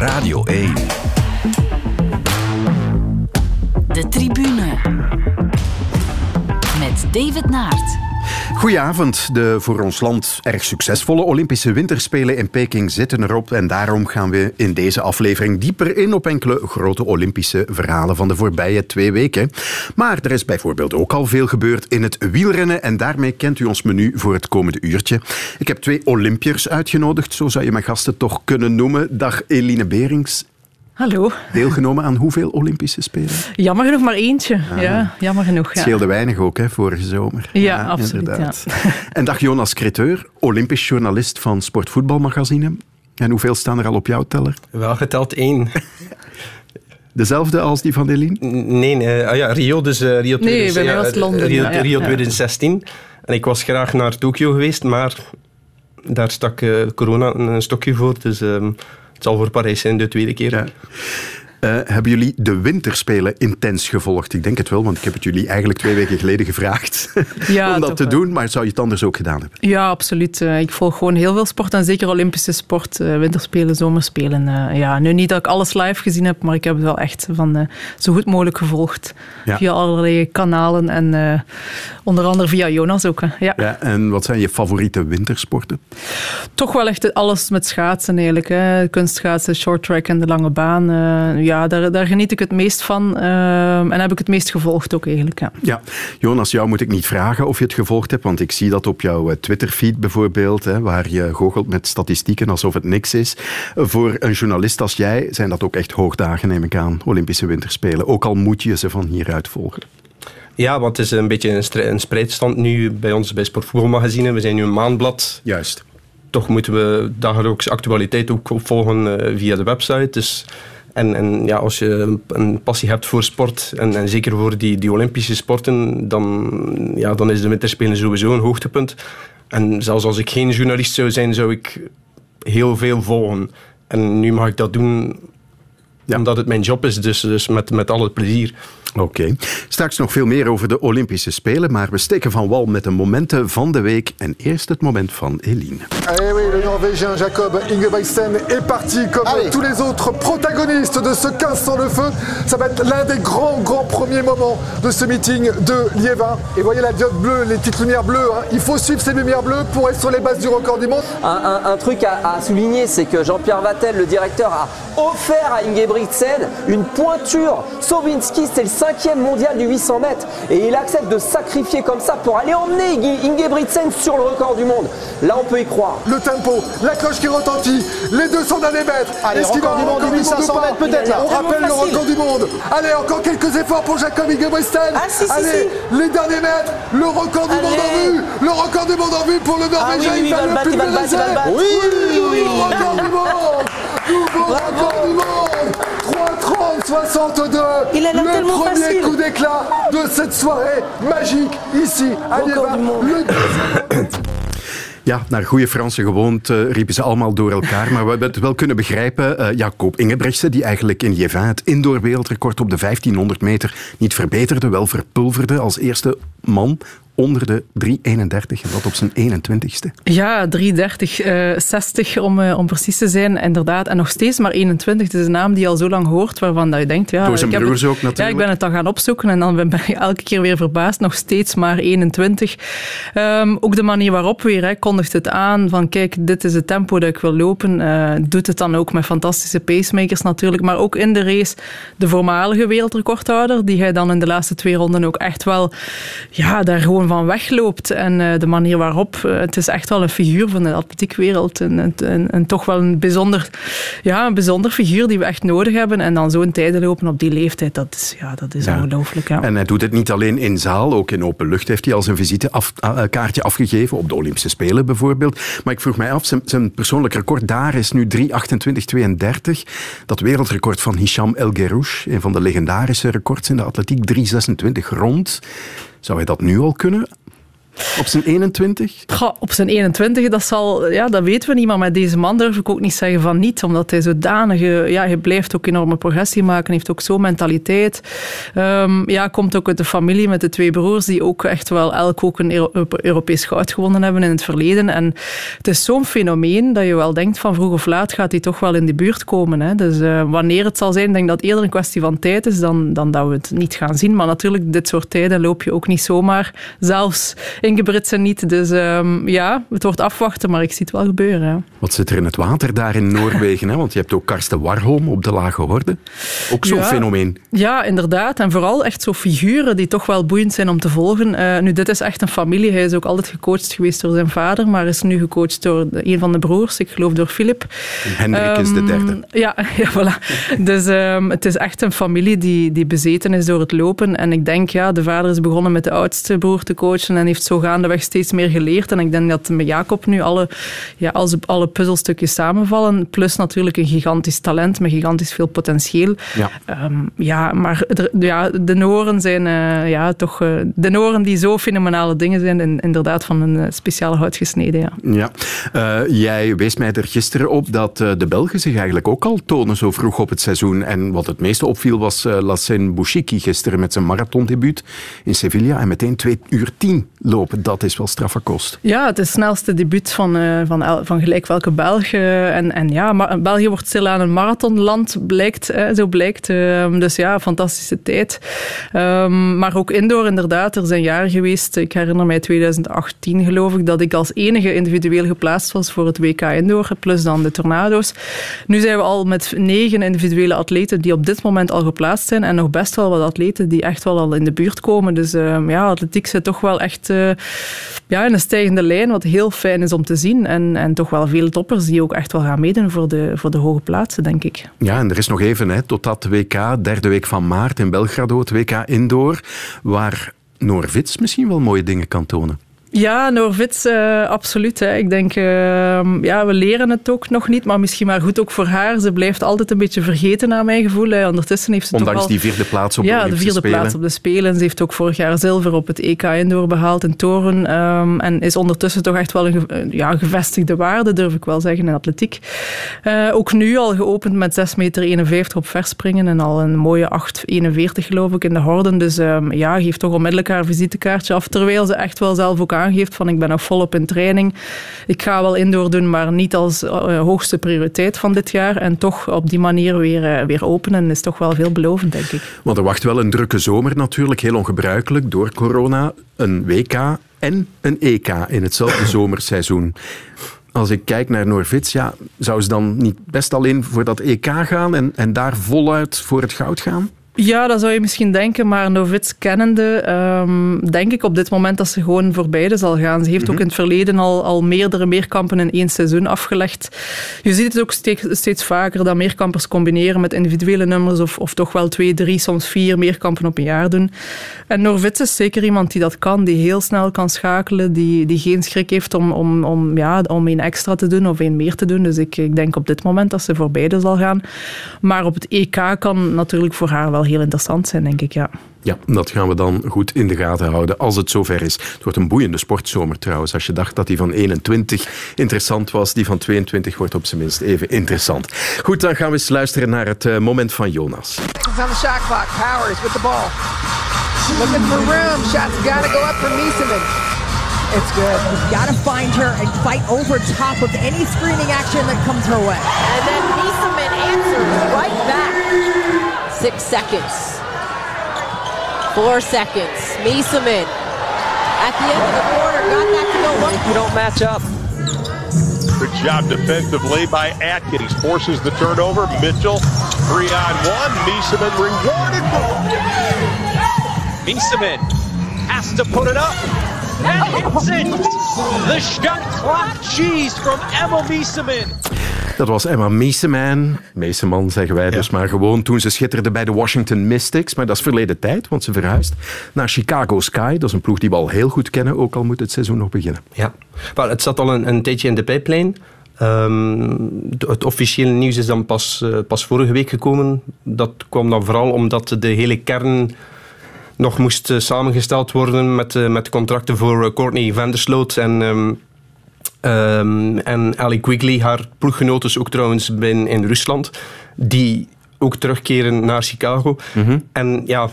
Radio 1. De tribune. Met David Naert. Goedenavond. De voor ons land erg succesvolle Olympische Winterspelen in Peking zitten erop. En daarom gaan we in deze aflevering dieper in op enkele grote Olympische verhalen van de voorbije twee weken. Maar er is bijvoorbeeld ook al veel gebeurd in het wielrennen. En daarmee kent u ons menu voor het komende uurtje. Ik heb twee Olympiërs uitgenodigd, zo zou je mijn gasten toch kunnen noemen. Dag Eline Berings Hallo. Deelgenomen aan hoeveel Olympische Spelen? Jammer genoeg maar eentje. Ah. Ja, jammer genoeg. Ja. Het scheelde weinig ook, hè, vorige zomer. Ja, ja absoluut. Ja. En dag Jonas Creteur, Olympisch journalist van Sportvoetbalmagazine. En hoeveel staan er al op jouw teller? Wel geteld één. Dezelfde als die van Eline? Nee, nee ah ja, Rio, dus uh, Rio, nee, was Londen, Rio, Rio 2016. En ik was graag naar Tokio geweest, maar daar stak uh, corona een stokje voor. Dus um, het zal voor Parijs zijn de tweede keer. Ja. Uh, hebben jullie de winterspelen intens gevolgd? Ik denk het wel, want ik heb het jullie eigenlijk twee weken geleden gevraagd ja, om dat te doen. Maar zou je het anders ook gedaan hebben? Ja, absoluut. Uh, ik volg gewoon heel veel sport en zeker Olympische sport. Uh, winterspelen, zomerspelen. ja, nu niet dat ik alles live gezien heb, maar ik heb het wel echt van zo goed mogelijk gevolgd. Ja. Via allerlei kanalen en onder andere via Jonas ook. Ja. ja. En wat zijn je favoriete wintersporten? Toch wel echt alles met schaatsen eigenlijk. Hè. Kunstschaatsen, short track en de lange baan ja, daar, daar geniet ik het meest van uh, en heb ik het meest gevolgd ook eigenlijk. Ja. ja. Jonas, jou moet ik niet vragen of je het gevolgd hebt, want ik zie dat op jouw eh, Twitter-feed bijvoorbeeld, hè, waar je goochelt met statistieken alsof het niks is. Voor een journalist als jij zijn dat ook echt hoogdagen, neem ik aan, Olympische Winterspelen. Ook al moet je ze van hieruit volgen. Ja, want het is een beetje een, spreidstand nu bij ons bij Sportvoetbalmagazine. We zijn nu een maandblad. Juist. Toch moeten we dagelijks actualiteit ook opvolgen uh, via de website. Dus en, en ja, als je een passie hebt voor sport, en, en zeker voor die, die Olympische sporten, dan, ja, dan is de winterspelen sowieso een hoogtepunt. En zelfs als ik geen journalist zou zijn, zou ik heel veel volgen. En nu mag ik dat doen omdat het mijn job is, dus, dus met, met al het plezier. Oké. Straks nog veel meer over de Olympische Spelen, maar we steken van wal met de momenten van de week. En eerst het moment van Eline. Le Norvégien Jacob Ingebrigtsen est parti comme Allez. tous les autres protagonistes de ce 15 sans le feu. Ça va être l'un des grands, grands premiers moments de ce meeting de Liévin. Et voyez la diode bleue, les petites lumières bleues. Hein. Il faut suivre ces lumières bleues pour être sur les bases du record du monde. Un, un, un truc à, à souligner, c'est que Jean-Pierre Vattel, le directeur, a offert à Ingebrigtsen une pointure. Sovinski, c'est le cinquième mondial du 800 mètres. Et il accepte de sacrifier comme ça pour aller emmener Ingebrigtsen sur le record du monde. Là, on peut y croire. Le tempo, la cloche qui retentit, les deux sont dans les mètres. Allez, Est-ce qu'il va du monde, 1500 mètres peut-être. On rappelle le record du monde. Allez, encore quelques efforts pour Jacob Ingebrigtsen. Ah, si, si, Allez, si. les derniers mètres, le record du monde en vue. Le record du monde en vue pour le Norvégien. Ah, oui, oui, il va le battre, plus il va le battre, il va le battre. Oui, Oui, oui, record du monde. Nouveau record du monde. 3,30,62. Il a l'air Le tellement premier facile. coup d'éclat de cette soirée magique ici à monde. Le Ja, naar goede Franse gewoonte riepen ze allemaal door elkaar. Maar we hebben het wel kunnen begrijpen. Uh, Jacob Ingebrechtsen, die eigenlijk in Liévin het indoor wereldrecord op de 1500 meter niet verbeterde, wel verpulverde als eerste man onder de 3,31 en dat op zijn 21ste. Ja, 3,30, uh, 60 om, uh, om precies te zijn, inderdaad. En nog steeds maar 21. Het is een naam die je al zo lang hoort, waarvan dat je denkt... Ja, Door zijn ik broers ook natuurlijk. Ja, ik ben het dan gaan opzoeken en dan ben je elke keer weer verbaasd. Nog steeds maar 21. Um, ook de manier waarop weer, hè, kondigt het aan van kijk, dit is het tempo dat ik wil lopen. Uh, doet het dan ook met fantastische pacemakers natuurlijk, maar ook in de race de voormalige wereldrecordhouder, die hij dan in de laatste twee ronden ook echt wel ja, daar gewoon van wegloopt. En uh, de manier waarop, uh, het is echt wel een figuur van de atletiekwereld. En, en, en, en, toch wel een bijzonder, ja, een bijzonder figuur die we echt nodig hebben. En dan zo'n tijden lopen op die leeftijd, dat is, ja, dat is ja. ongelooflijk. Ja. En hij doet het niet alleen in zaal, ook in open lucht heeft hij al zijn visitekaartje af, afgegeven, op de Olympische Spelen bijvoorbeeld. Maar ik vroeg mij af, zijn, zijn persoonlijk record daar is nu 3.28.32. Dat wereldrecord van Hicham El Guerrouj, een van de legendarische records in de atletiek, 3.26 rond. Zou hij dat nu al kunnen? Op zijn 21? Goh, op zijn 21, dat, zal, ja, dat weten we niet. Maar met deze man durf ik ook niet zeggen van niet. Omdat hij zodanig... Ja, hij blijft ook enorme progressie maken. heeft ook zo'n mentaliteit. Um, ja, komt ook uit de familie met de twee broers. Die ook echt wel elk ook een Europees goud gewonnen hebben in het verleden. En het is zo'n fenomeen dat je wel denkt van vroeg of laat gaat hij toch wel in de buurt komen. Hè. Dus uh, wanneer het zal zijn, ik denk dat het eerder een kwestie van tijd is dan, dan dat we het niet gaan zien. Maar natuurlijk, dit soort tijden loop je ook niet zomaar. Zelfs Ingebritsen niet. Dus um, ja, het wordt afwachten, maar ik zie het wel gebeuren. Hè. Wat zit er in het water daar in Noorwegen? Hè? Want je hebt ook Karsten Warholm op de Lage Horde. Ook zo'n fenomeen. Ja, inderdaad. En vooral echt zo figuren die toch wel boeiend zijn om te volgen. Uh, nu, dit is echt een familie. Hij is ook altijd gecoacht geweest door zijn vader, maar is nu gecoacht door een van de broers, ik geloof door Filip. Hendrik um, is de ehm, derde. Ja, ja voilà. Dus um, het is echt een familie die, die bezeten is door het lopen. En ik denk, ja, de vader is begonnen met de oudste broer te coachen en heeft zo gaandeweg steeds meer geleerd. En ik denk dat met Jacob nu alle, ja, alle, alle puzzelstukjes samenvallen. Plus natuurlijk een gigantisch talent met gigantisch veel potentieel. Ja, um, ja maar de, ja, de Noren zijn uh, ja, toch... Uh, de Noren die zo fenomenale dingen zijn en inderdaad van een uh, speciale hout gesneden. Ja. ja. jij wees mij er gisteren op dat de Belgen zich eigenlijk ook al tonen zo vroeg op het seizoen. En wat het meeste opviel was uh, Lassen Bouchiki gisteren met zijn marathondebuut in Sevilla. En meteen 2 uur 10 lopen. Dat is wel straffe kost. Ja, het is snelste debuut van, uh, van, van gelijk welke Belg. en, en ja, België wordt stilaan een marathonland, blijkt, zo blijkt. Uh, dus ja, fantastische tijd. Um, maar ook indoor inderdaad. Er zijn jaren geweest, ik herinner mij 2018 geloof ik, dat ik als enige individueel geplaatst was voor het WK Indoor, plus dan de Tornado's. Nu zijn we al met negen individuele atleten die op dit moment al geplaatst zijn en nog best wel wat atleten die echt wel al in de buurt komen. Dus uh, ja, atletiek zit toch wel echt uh, ja, in een stijgende lijn, wat heel fijn is om te zien. En, en toch wel veel toppers die ook echt wel gaan meedoen voor de, voor de hoge plaatsen, denk ik. Ja, en er is nog even hè, tot dat WK, derde week van maart in Belgrado, het WK Indoor, waar Noorvits misschien wel mooie dingen kan tonen. Ja, Norvits, uh, absoluut. Hè. Ik denk, uh, ja, we leren het ook nog niet, maar misschien maar goed ook voor haar. Ze blijft altijd een beetje vergeten naar mijn gevoel. Hè. Ondertussen heeft ze Ondanks toch al... die vierde plaats op de Ja, de vierde Spelen. plaats op de Spelen. Ze heeft ook vorig jaar zilver op het EK Indoor behaald in Toren. Um, en is ondertussen toch echt wel een ja, gevestigde waarde, durf ik wel zeggen, in atletiek. Uh, ook nu al geopend met 6,51 meter op verspringen en al een mooie 8,41 geloof ik in de horden. Dus um, ja, geeft toch onmiddellijk haar visitekaartje af, terwijl ze echt wel zelf ook aangeeft van ik ben nog volop in training. Ik ga wel indoor doen, maar niet als uh, hoogste prioriteit van dit jaar. En toch op die manier weer, uh, weer openen is toch wel veelbelovend, denk ik. Want er wacht wel een drukke zomer natuurlijk, heel ongebruikelijk door corona. Een WK en een EK in hetzelfde zomerseizoen. Als ik kijk naar Norvits, ja, zou ze dan niet best alleen voor dat EK gaan en, en daar voluit voor het goud gaan? Ja, dat zou je misschien denken, maar Novits kennende, um, denk ik op dit moment dat ze gewoon voor beide zal gaan. Ze heeft mm -hmm. ook in het verleden al, al meerdere meerkampen in één seizoen afgelegd. Je ziet het ook steeds, steeds vaker dat meerkampers combineren met individuele nummers of, of toch wel twee, drie, soms vier meerkampen op een jaar doen. En Norvits is zeker iemand die dat kan, die heel snel kan schakelen, die, die geen schrik heeft om, om, om, ja, om een extra te doen of een meer te doen. Dus ik, ik denk op dit moment dat ze voor beide zal gaan. Maar op het EK kan natuurlijk voor haar wel heel interessant zijn, denk ik, ja. Ja, dat gaan we dan goed in de gaten houden als het zover is. Het wordt een boeiende sportzomer trouwens. Als je dacht dat die van 21 interessant was, die van 22 wordt op zijn minst even interessant. Goed, dan gaan we eens luisteren naar het uh, moment van Jonas. On the shot clock, Powers with the ball. Looking for room, shots gotta go up for Mieseman. It's good. You've got to find her and fight over top of any screening action that comes her way. And then. Six seconds. Four seconds. Mieseman at the end of the quarter got that to go one. You don't match up. Good job defensively by Atkins. Forces the turnover. Mitchell, three on one. Mieseman rewarded. Mieseman has to put it up. And hits it. The shot clock cheese from Emma Mieseman. Dat was Emma Meeseman. Meeseman zeggen wij dus maar gewoon. Toen ze schitterde bij de Washington Mystics. Maar dat is verleden tijd, want ze verhuist naar Chicago Sky. Dat is een ploeg die we al heel goed kennen, ook al moet het seizoen nog beginnen. Ja, well, het zat al een, een tijdje in de pijplijn. Um, het officiële nieuws is dan pas, uh, pas vorige week gekomen. Dat kwam dan vooral omdat de hele kern nog moest samengesteld worden met, met contracten voor Courtney Vandersloot en... Um, Um, en Ali Quigley, haar ploeggenoot ook trouwens in, in Rusland, die ook terugkeren naar Chicago. Mhm. En ja,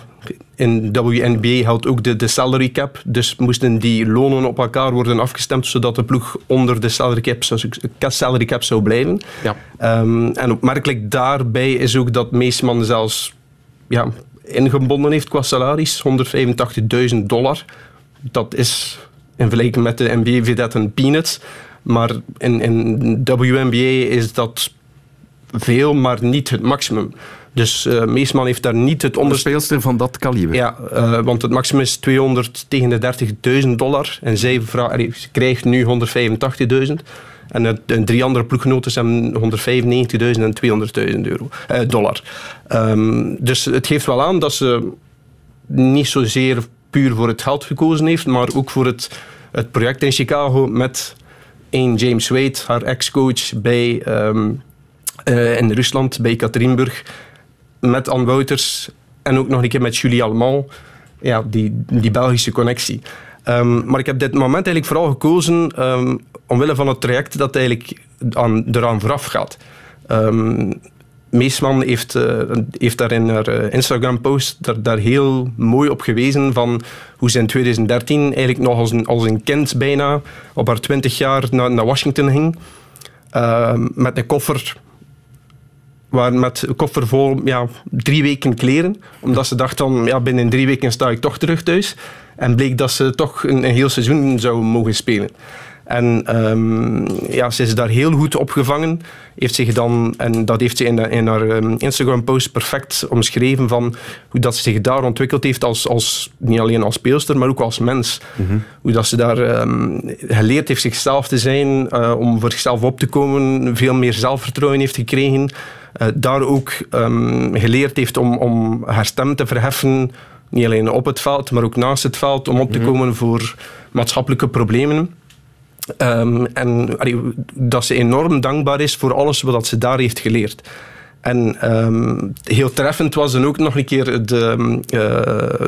in WNBA geldt ook de, de salary cap. Dus moesten die lonen op elkaar worden afgestemd, zodat de ploeg onder de salary cap zou, salary cap zou blijven. Ja. Um, en opmerkelijk daarbij is ook dat Meesman zelfs ja, ingebonden heeft qua salaris, 185.000 dollar. Dat is in vergelijking met de NBA vedette een peanuts. Maar in, in WNBA is dat veel, maar niet het maximum. Dus uh, Meesman heeft daar niet het onder... speelster van dat kaliber. Ja, uh, want het maximum is 239.000 dollar. En zij, ze krijgt nu 185.000. En de drie andere ploeggenoten zijn 195.000 en 200.000 euro, uh, dollar. Um, dus het geeft wel aan dat ze niet zozeer puur voor het geld gekozen heeft, maar ook voor het, het project in Chicago met een James Wade, haar ex-coach bij, um, uh, in Rusland, bij Katerinburg, met Anne Wouters en ook nog een keer met Julie Allemand. Ja, die, die Belgische connectie. Um, maar ik heb dit moment eigenlijk vooral gekozen um, omwille van het traject dat eigenlijk aan, eraan vooraf gaat. Meesman heeft, uh, heeft daar in haar uh, Instagram-post daar, daar, heel mooi op gewezen van hoe ze in 2013 eigenlijk nog als een, als een kind bijna op haar 20 jaar naar, naar Washington ging. Uh, met een koffer waar met een koffer vol ja, drie weken kleren. Omdat ze dacht dan, ja, binnen drie weken sta ik toch terug thuis. En bleek dat ze toch een, een heel seizoen zou mogen spelen. En um, ja, ze is daar heel goed opgevangen. Heeft zich dan, en dat heeft ze in, in haar um, Instagram-post perfect omschreven van hoe dat ze zich daar ontwikkeld heeft als, als niet alleen als speelster, maar ook als mens. Mhm. Mm -hmm. Hoe dat ze daar um, geleerd heeft zichzelf te zijn, uh, om voor zichzelf op te komen, veel meer zelfvertrouwen heeft gekregen. Uh, daar ook geleerd heeft om, om haar stem te verheffen, niet alleen op het veld, maar ook naast het veld, om op te komen voor maatschappelijke problemen. Um, en allee, dat ze enorm dankbaar is voor alles wat ze daar heeft geleerd. En um, heel treffend was dan ook nog een keer de, uh,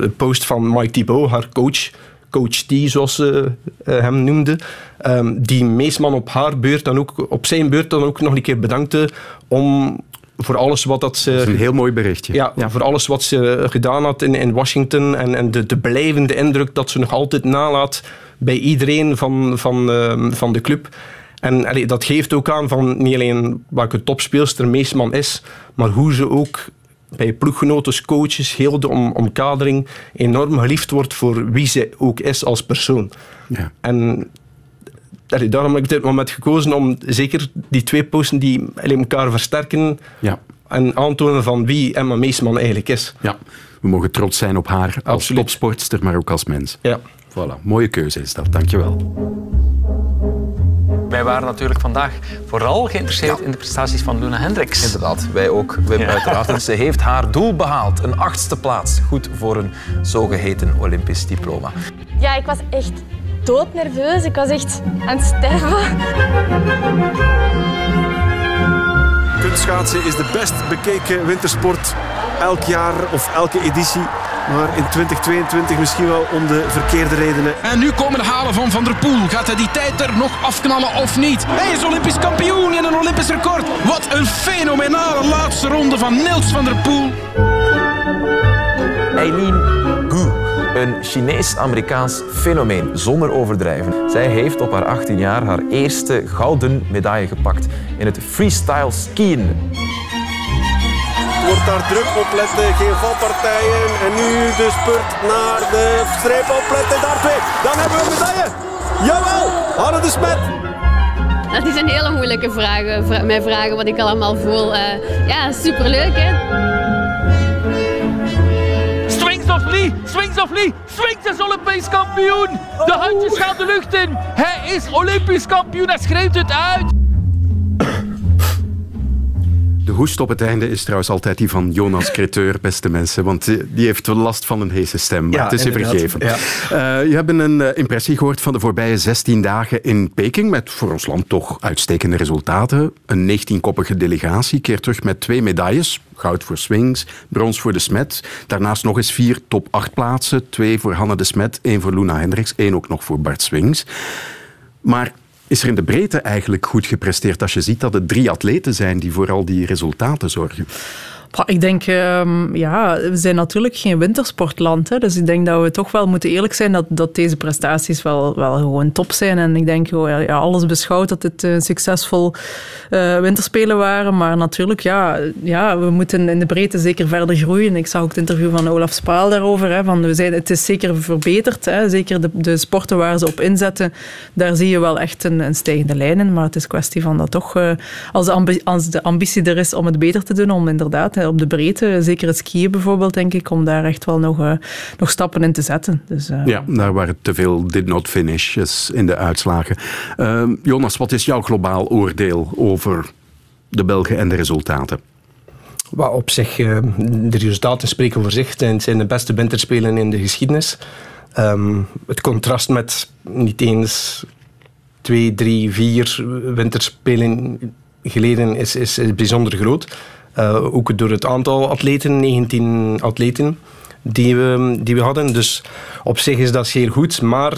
de post van Mike Thibault, haar coach, coach T, zoals ze uh, hem noemde, um, die Meesman op haar beurt dan ook, op zijn beurt dan ook nog een keer bedankte om voor alles wat dat ze... Dat is een heel mooi berichtje. Ja, ja. voor alles wat ze gedaan had in, in Washington en, en de, de blijvende indruk dat ze nog altijd nalaat bij iedereen van, van, uh, van de club. En allee, dat geeft ook aan van niet alleen welke topspeelster Meesman is, maar hoe ze ook bij ploeggenoten, coaches, heel de om, omkadering enorm geliefd wordt voor wie ze ook is als persoon. Ja. En allee, daarom heb ik dit moment gekozen om zeker die twee posten die elkaar versterken ja. en aantonen van wie Emma Meesman eigenlijk is. Ja, we mogen trots zijn op haar als Absoluut. topsportster, maar ook als mens. Ja. Voilà, mooie keuze is dat. Dankjewel. Wij waren natuurlijk vandaag vooral geïnteresseerd ja. in de prestaties van Luna Hendricks. Inderdaad, wij ook, Wim, ja. uiteraard. En ze heeft haar doel behaald. Een achtste plaats. Goed voor een zogeheten Olympisch diploma. Ja, ik was echt doodnerveus. Ik was echt aan het sterven. Kunstschaatsen is de best bekeken wintersport elk jaar of elke editie. Maar in 2022 misschien wel om de verkeerde redenen. En nu komen de halen van Van der Poel. Gaat hij die tijd er nog afknallen of niet? Hij is Olympisch kampioen in een Olympisch record. Wat een fenomenale laatste ronde van Nils van der Poel. Eileen een Chinees-Amerikaans fenomeen, zonder overdrijven. Zij heeft op haar 18 jaar haar eerste gouden medaille gepakt in het freestyle skiën. Wordt daar druk op letten, geen valpartijen. En nu de spurt naar de streep opletten, daar twee. Dan hebben we een medaille. Jawel, Hanne de Smet. Dat is een hele moeilijke vraag, mij vragen wat ik allemaal voel. Uh, ja, superleuk hè. Of Lee, Swings of Lee, Swings is Olympisch kampioen. De handjes gaan de lucht in. Hij is Olympisch kampioen, hij schreeuwt het uit. De hoest op het einde is trouwens altijd die van Jonas Creteur, beste mensen. Want die- heeft wel last van een heese stem. Maar Ja, het is je vergeven. Ja. Eh, je hebt een eh, impressie gehoord van de voorbije 16 dagen in Peking. Met voor ons land toch uitstekende resultaten. Een 19-koppige delegatie keert terug met twee medailles. Goud voor Swings, brons voor de Smet. Daarnaast nog eens vier top 8 plaatsen. Twee voor Hanne de Smet, één voor Luna Hendricks, één ook nog voor Bart Swings. Maar is er in de breedte eigenlijk goed gepresteerd als je ziet dat het drie atleten zijn die voor al die resultaten zorgen? Ik denk, ehm, ja, we zijn natuurlijk geen wintersportland. Hè, dus ik denk dat we toch wel moeten eerlijk zijn dat, dat deze prestaties wel, wel gewoon top zijn. En ik denk, oh, ja, alles beschouwd dat dit een succesvol eh, winterspelen waren. Maar natuurlijk, ja, ja, we moeten in de breedte zeker verder groeien. Ik zag ook het interview van Olaf Spaal daarover. Hè, van we zijn, het is zeker verbeterd. Hè, zeker de, de sporten waar ze op inzetten, daar zie je wel echt een, een stijgende lijn in. Maar het is kwestie van dat toch, eh, als, de als de ambitie er is om het beter te doen, om inderdaad hè, op de breedte, zeker het skiën bijvoorbeeld, denk ik, om daar echt wel nog, eh, nog stappen in te zetten. Dus, eh, Ja, daar waren te veel did not finishes in de uitslagen. Ehm, Jonas, wat is jouw globaal oordeel over de Belgen en de resultaten? Wat op zich, eh, de resultaten spreken voor zich. Het zijn de beste winterspelen in de geschiedenis. Ehm, het contrast met niet eens twee, drie, vier winterspelen geleden is, is, is bijzonder groot. Eh, ook door het aantal atleten, 19 atleten die we, die we hadden. Dus op zich is dat zeer goed, maar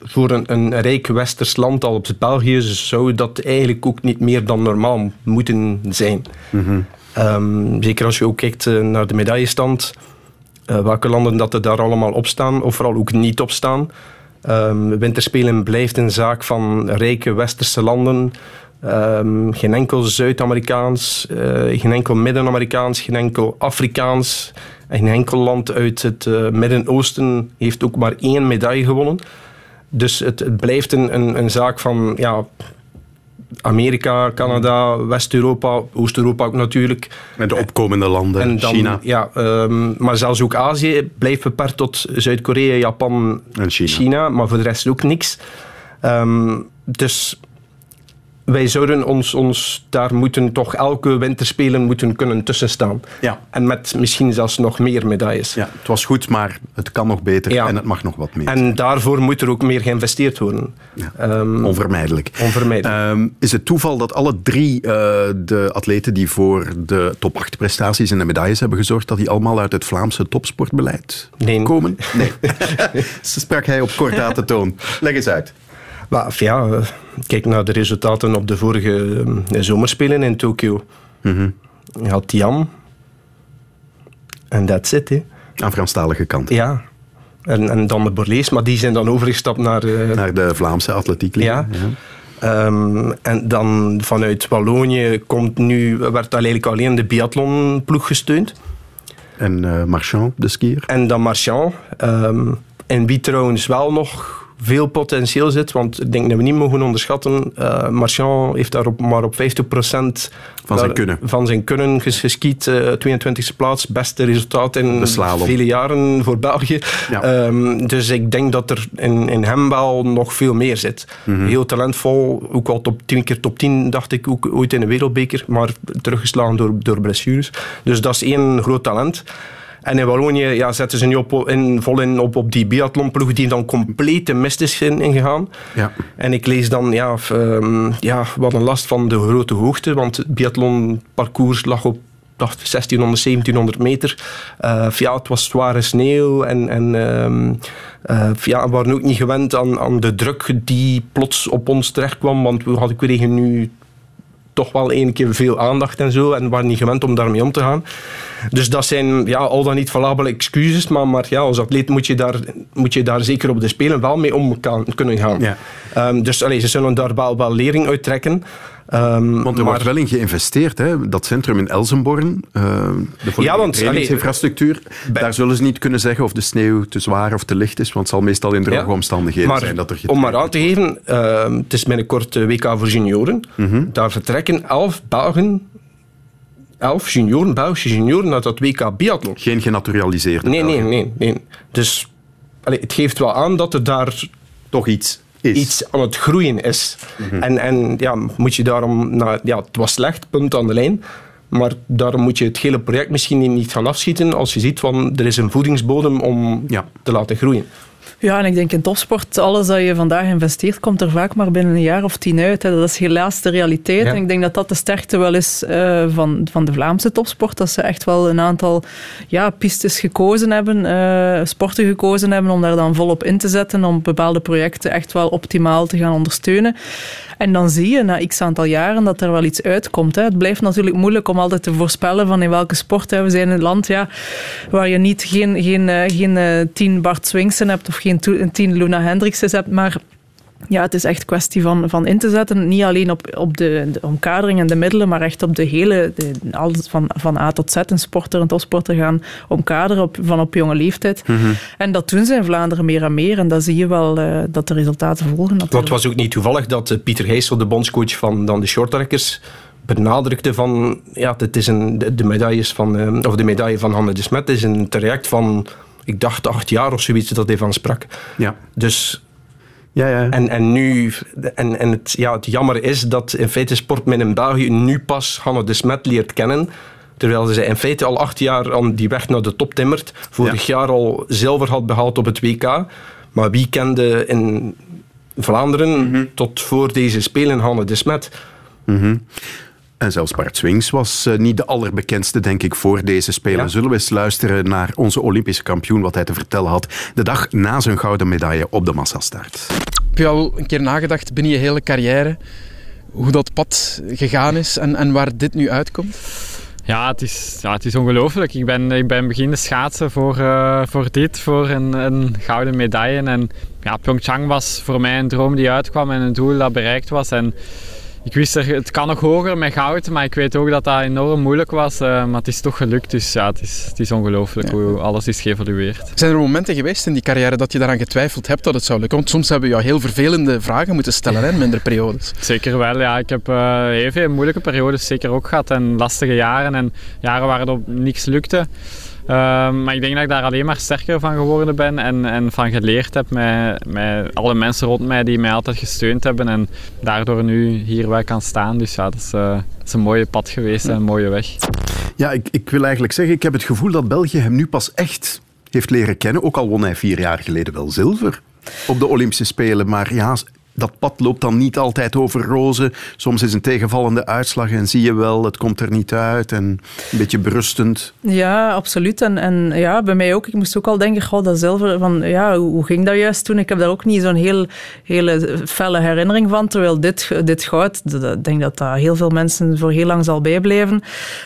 voor een, een rijk westers land als België zou dat eigenlijk ook niet meer dan normaal moeten zijn. Ehm, zeker als je ook kijkt eh, naar de medaillestand, eh, welke landen dat er daar allemaal op staan, of vooral ook niet op staan. Ehm, winterspelen blijft een zaak van rijke westerse landen. Ehm, geen enkel Zuid-Amerikaans, eh, geen enkel Midden-Amerikaans, geen enkel Afrikaans. En geen enkel land uit het eh, Midden-Oosten heeft ook maar één medaille gewonnen. Dus het, het blijft een, een, een zaak van ja, Amerika, Canada, West-Europa, Oost-Europa ook natuurlijk. Met de opkomende landen, En dan, China. Ja, ehm, maar zelfs ook Azië blijft beperkt tot Zuid-Korea, Japan, En China. maar voor de rest ook niks. Ehm, dus wij zouden ons, ons daar moeten toch elke winterspelen moeten kunnen tussenstaan. Ja. En met misschien zelfs nog meer medailles. Ja, het was goed, maar het kan nog beter Ja. en het mag nog wat meer. En daarvoor moet er ook meer geïnvesteerd worden. Ehm, Onvermijdelijk. onvermijdelijk. Ehm, is het toeval dat alle drie eh, de atleten die voor de top 8 prestaties en de medailles hebben gezorgd, dat die allemaal uit het Vlaamse topsportbeleid Nee. komen? Nee. Sprak hij op korte toon. Leg eens uit. Maar ja, kijk naar de resultaten op de vorige eh, zomerspelen in Tokio. Mhm. Je had Tian. En that's it, hè. Aan Franstalige kant. Ja. En, en dan de Borlees, maar die zijn dan overgestapt naar... eh, Naar de Vlaamse atletiek. Ja. Ehm, en dan vanuit Wallonië komt nu, werd eigenlijk alleen de biathlonploeg gesteund. En eh, Marchand, de skier. En dan Marchand. ehm, en wie trouwens wel nog veel potentieel zit, want ik denk dat we niet mogen onderschatten, eh, Marchand heeft daar op, maar op 50% Van zijn kunnen. van zijn kunnen ges- geskiet. eh 22e plaats, beste resultaat in vele jaren voor België. Ja. Ehm, dus ik denk dat er in, in hem wel nog veel meer zit. Mhm. Heel talentvol, ook al top 10 keer top 10, dacht ik, ook ooit in de wereldbeker, maar teruggeslagen door, door blessures. Dus dat is één groot talent. En in Wallonië ja, zetten ze nu op, in, vol in op, op die biathlonploeg die dan compleet de mist is in- ingegaan. Ja. En ik lees dan, ja, f- ehm, ja, wat een last van de grote hoogte, want het biathlonparcours lag op dacht 1600, 1700 meter. Ja, het was zware sneeuw en, en ja, we waren ook niet gewend aan, aan de druk die plots op ons terecht kwam, want we hadden kregen nu toch wel één keer veel aandacht en zo en waren niet gewend om daarmee om te gaan. Dus dat zijn ja, al dan niet valabele excuses, maar, maar ja, als atleet moet je, daar, moet je daar zeker op de Spelen wel mee om kan, kunnen gaan. Ja. Ehm, dus allee, ze zullen daar wel, wel lering uit trekken. Ehm, Want er maar- wordt wel in geïnvesteerd, hè? dat centrum in Elsenborn, eh, de Ja, want, trainingsinfrastructuur. daar zullen ze niet kunnen zeggen of de sneeuw te zwaar of te licht is, want het zal meestal in droge Ja. omstandigheden Maar zijn dat er om maar aan te geven, ehm, het is binnenkort eh, WK voor junioren. Mhm. Daar vertrekken elf Belgen, elf junioren, Belgische junioren naar dat WK biathlon. Geen genaturaliseerde Nee, nee, nee. nee. Dus allee, het geeft wel aan dat er daar Toch iets iets aan het groeien is. En, en ja, moet je daarom... Nou, ja, het was slecht, punt aan de lijn. Maar daarom moet je het hele project misschien niet- niet gaan afschieten als je ziet van er is een voedingsbodem om te laten groeien. Ja, en ik denk in topsport, alles dat je vandaag investeert, komt er vaak maar binnen een jaar of tien uit. Hè. Dat is helaas de realiteit. Ja. En ik denk dat dat de sterkte wel is eh, van, van de Vlaamse topsport. Dat ze echt wel een aantal ja, pistes gekozen hebben, eh, sporten gekozen hebben, om daar dan volop in te zetten, om bepaalde projecten echt wel optimaal te gaan ondersteunen. En dan zie je na x aantal jaren dat er wel iets uitkomt. Hè. Het blijft natuurlijk moeilijk om altijd te voorspellen van in welke sport we zijn in een land ja, waar je niet geen, geen, eh, geen eh, tien Bart Swingsen hebt of geen tien Luna Hendriksen hebt, maar ja, het is echt kwestie van, van in te zetten. Niet alleen op, op de, de omkadering en de middelen, maar echt op de hele, de, alles van, van A tot Z. Een sporter en topsporter gaan omkaderen op, van op jonge leeftijd. En dat doen ze in Vlaanderen meer en meer. En dan zie je wel eh, dat de resultaten volgen. Natuurlijk. het was ook niet toevallig dat eh, Pieter Heysel, de bondscoach van dan de shorttrekkers, benadrukte van ja, het is een, de, de medailles van, eh, of de medaille van Hanne de Smet is een traject van, ik dacht acht jaar of zoiets dat hij van sprak. Ja. Dus ja, ja. En, en nu, en, en het, ja, het jammer is dat in feite Sportmin in België nu pas Hanne de Smet leert kennen. Terwijl ze in feite al acht jaar aan die weg naar de top timmert. Vorig jaar al zilver had behaald op het WK. Maar wie kende in Vlaanderen tot voor deze Spelen Hanne de Smet? Mhm. En zelfs Bart Swings was eh, niet de allerbekendste, denk ik, voor deze Spelen. Zullen we eens luisteren naar onze Olympische kampioen, wat hij te vertellen had de dag na zijn gouden medaille op de massastart. Heb je al een keer nagedacht binnen je hele carrière hoe dat pad gegaan is en, en waar dit nu uitkomt? Ja, het is, ja, het is ongelooflijk. Ik ben, ik ben beginnen schaatsen voor, eh, voor dit, voor een, een gouden medaille. En ja, Pyeongchang was voor mij een droom die uitkwam en een doel dat bereikt was. En ik wist er, het kan nog hoger met goud, maar ik weet ook dat dat enorm moeilijk was. eh, maar het is toch gelukt, dus ja, het is, het is ongelooflijk hoe alles is geëvolueerd. Zijn er momenten geweest in die carrière dat je daaraan getwijfeld hebt dat het zou lukken? Want soms hebben we jou heel vervelende vragen moeten stellen in mindere periodes. Zeker wel, ja. Ik heb eh, heel veel moeilijke periodes zeker ook gehad en lastige jaren en jaren waarop niks lukte. Ehm, maar ik denk dat ik daar alleen maar sterker van geworden ben en, en van geleerd heb met, met alle mensen rond mij die mij altijd gesteund hebben en daardoor nu hier wel kan staan. Dus ja, dat is, eh, is een mooie pad geweest en een mooie weg. Ja, ik, ik wil eigenlijk zeggen, ik heb het gevoel dat België hem nu pas echt heeft leren kennen. Ook al won hij vier jaar geleden wel zilver op de Olympische Spelen. Maar ja, dat pad loopt dan niet altijd over rozen. Soms is een tegenvallende uitslag en zie je wel, het komt er niet uit. En een beetje berustend. Ja, absoluut. En, en ja, bij mij ook. Ik moest ook al denken, goh, dat zilver, van, ja, hoe, ging dat juist toen? Ik heb daar ook niet zo'n heel, hele felle herinnering van. Terwijl dit, dit goud, ik denk dat dat heel veel mensen voor heel lang zal bijblijven.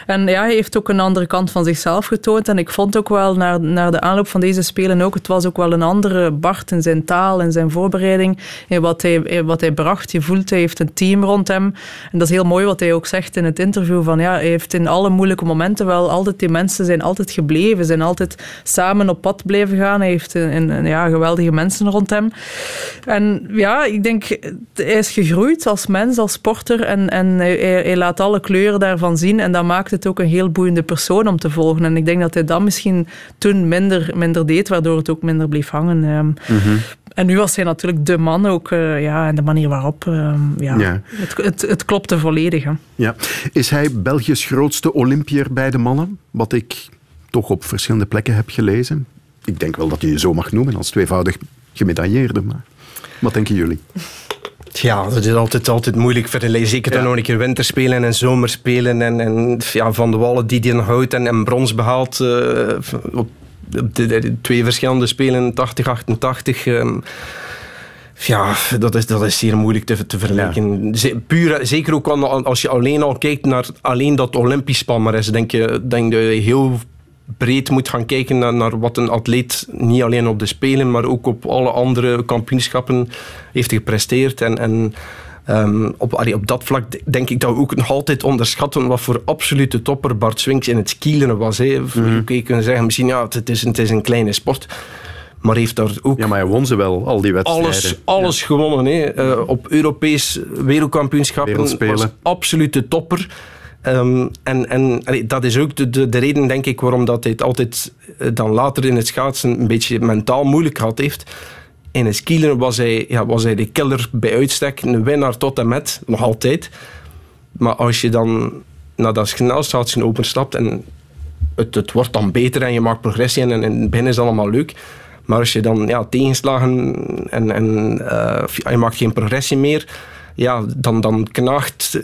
En ja, hij heeft ook een andere kant van zichzelf getoond. En ik vond ook wel, naar, naar de aanloop van deze Spelen ook, het was ook wel een andere Bart in zijn taal, in zijn voorbereiding, in wat hij, in wat hij bracht. Je voelt, hij heeft een team rond hem. En dat is heel mooi wat hij ook zegt in het interview, van ja, hij heeft in alle moeilijke momenten wel altijd, die mensen zijn altijd gebleven, zijn altijd samen op pad blijven gaan. Hij heeft een, een- ja, geweldige mensen rond hem. En ja, ik denk, hij is gegroeid als mens, als sporter en, en hij, laat alle kleuren daarvan zien en dat maakt het ook een heel boeiende persoon om te volgen. En ik denk dat hij dat misschien toen minder, minder deed, waardoor het ook minder bleef hangen. ehm. En nu was hij natuurlijk de man ook, eh, ja, en de manier waarop, ehm, ja, Ja. Het, het, het klopte volledig. Hè. Ja. Is hij Belgisch grootste Olympier bij de mannen? Wat ik toch op verschillende plekken heb gelezen. Ik denk wel dat je je zo mag noemen als tweevoudig gemedailleerde. Maar wat denken jullie? Ja, dat is altijd, altijd moeilijk vergelijken. Zeker dan nog een keer winterspelen en zomerspelen. En, en ja, Van de Wallen die die hout en, en brons behaalt eh, op twee verschillende spelen, 80, 88. ehm, ja, dat is, dat is zeer moeilijk te, te vergelijken. Ze- Puur, zeker ook al- als je alleen al kijkt naar alleen dat Olympisch palmarès, denk je denk dat je heel breed moet gaan kijken naar, naar wat een atleet niet alleen op de Spelen, maar ook op alle andere kampioenschappen heeft gepresteerd. En, en ehm, op, allee, op dat vlak denk ik dat we ook nog altijd onderschatten wat voor absolute topper Bart Swings in het skielen was. Hè. Oké, je kunt zeggen, misschien ja, het is, het is een kleine sport. Maar heeft daar ook... Ja, maar hij won ze wel, al die wedstrijden. Alles, alles gewonnen. Hè. Eh, op Europees wereldkampioenschappen was absolute topper. Ehm, en en allee, dat is ook de, de, de reden, denk ik, waarom dat hij het altijd eh, dan later in het schaatsen een beetje mentaal moeilijk gehad heeft. In een skieler was hij, ja, was hij de killer bij uitstek. Een winnaar tot en met, nog altijd. Maar als je dan naar dat snelstatiën openstapt en het, het wordt dan beter en je maakt progressie en, en in het begin is het allemaal leuk. Maar als je dan ja, tegenslagen en, en eh, je maakt geen progressie meer, ja, dan, dan knaagt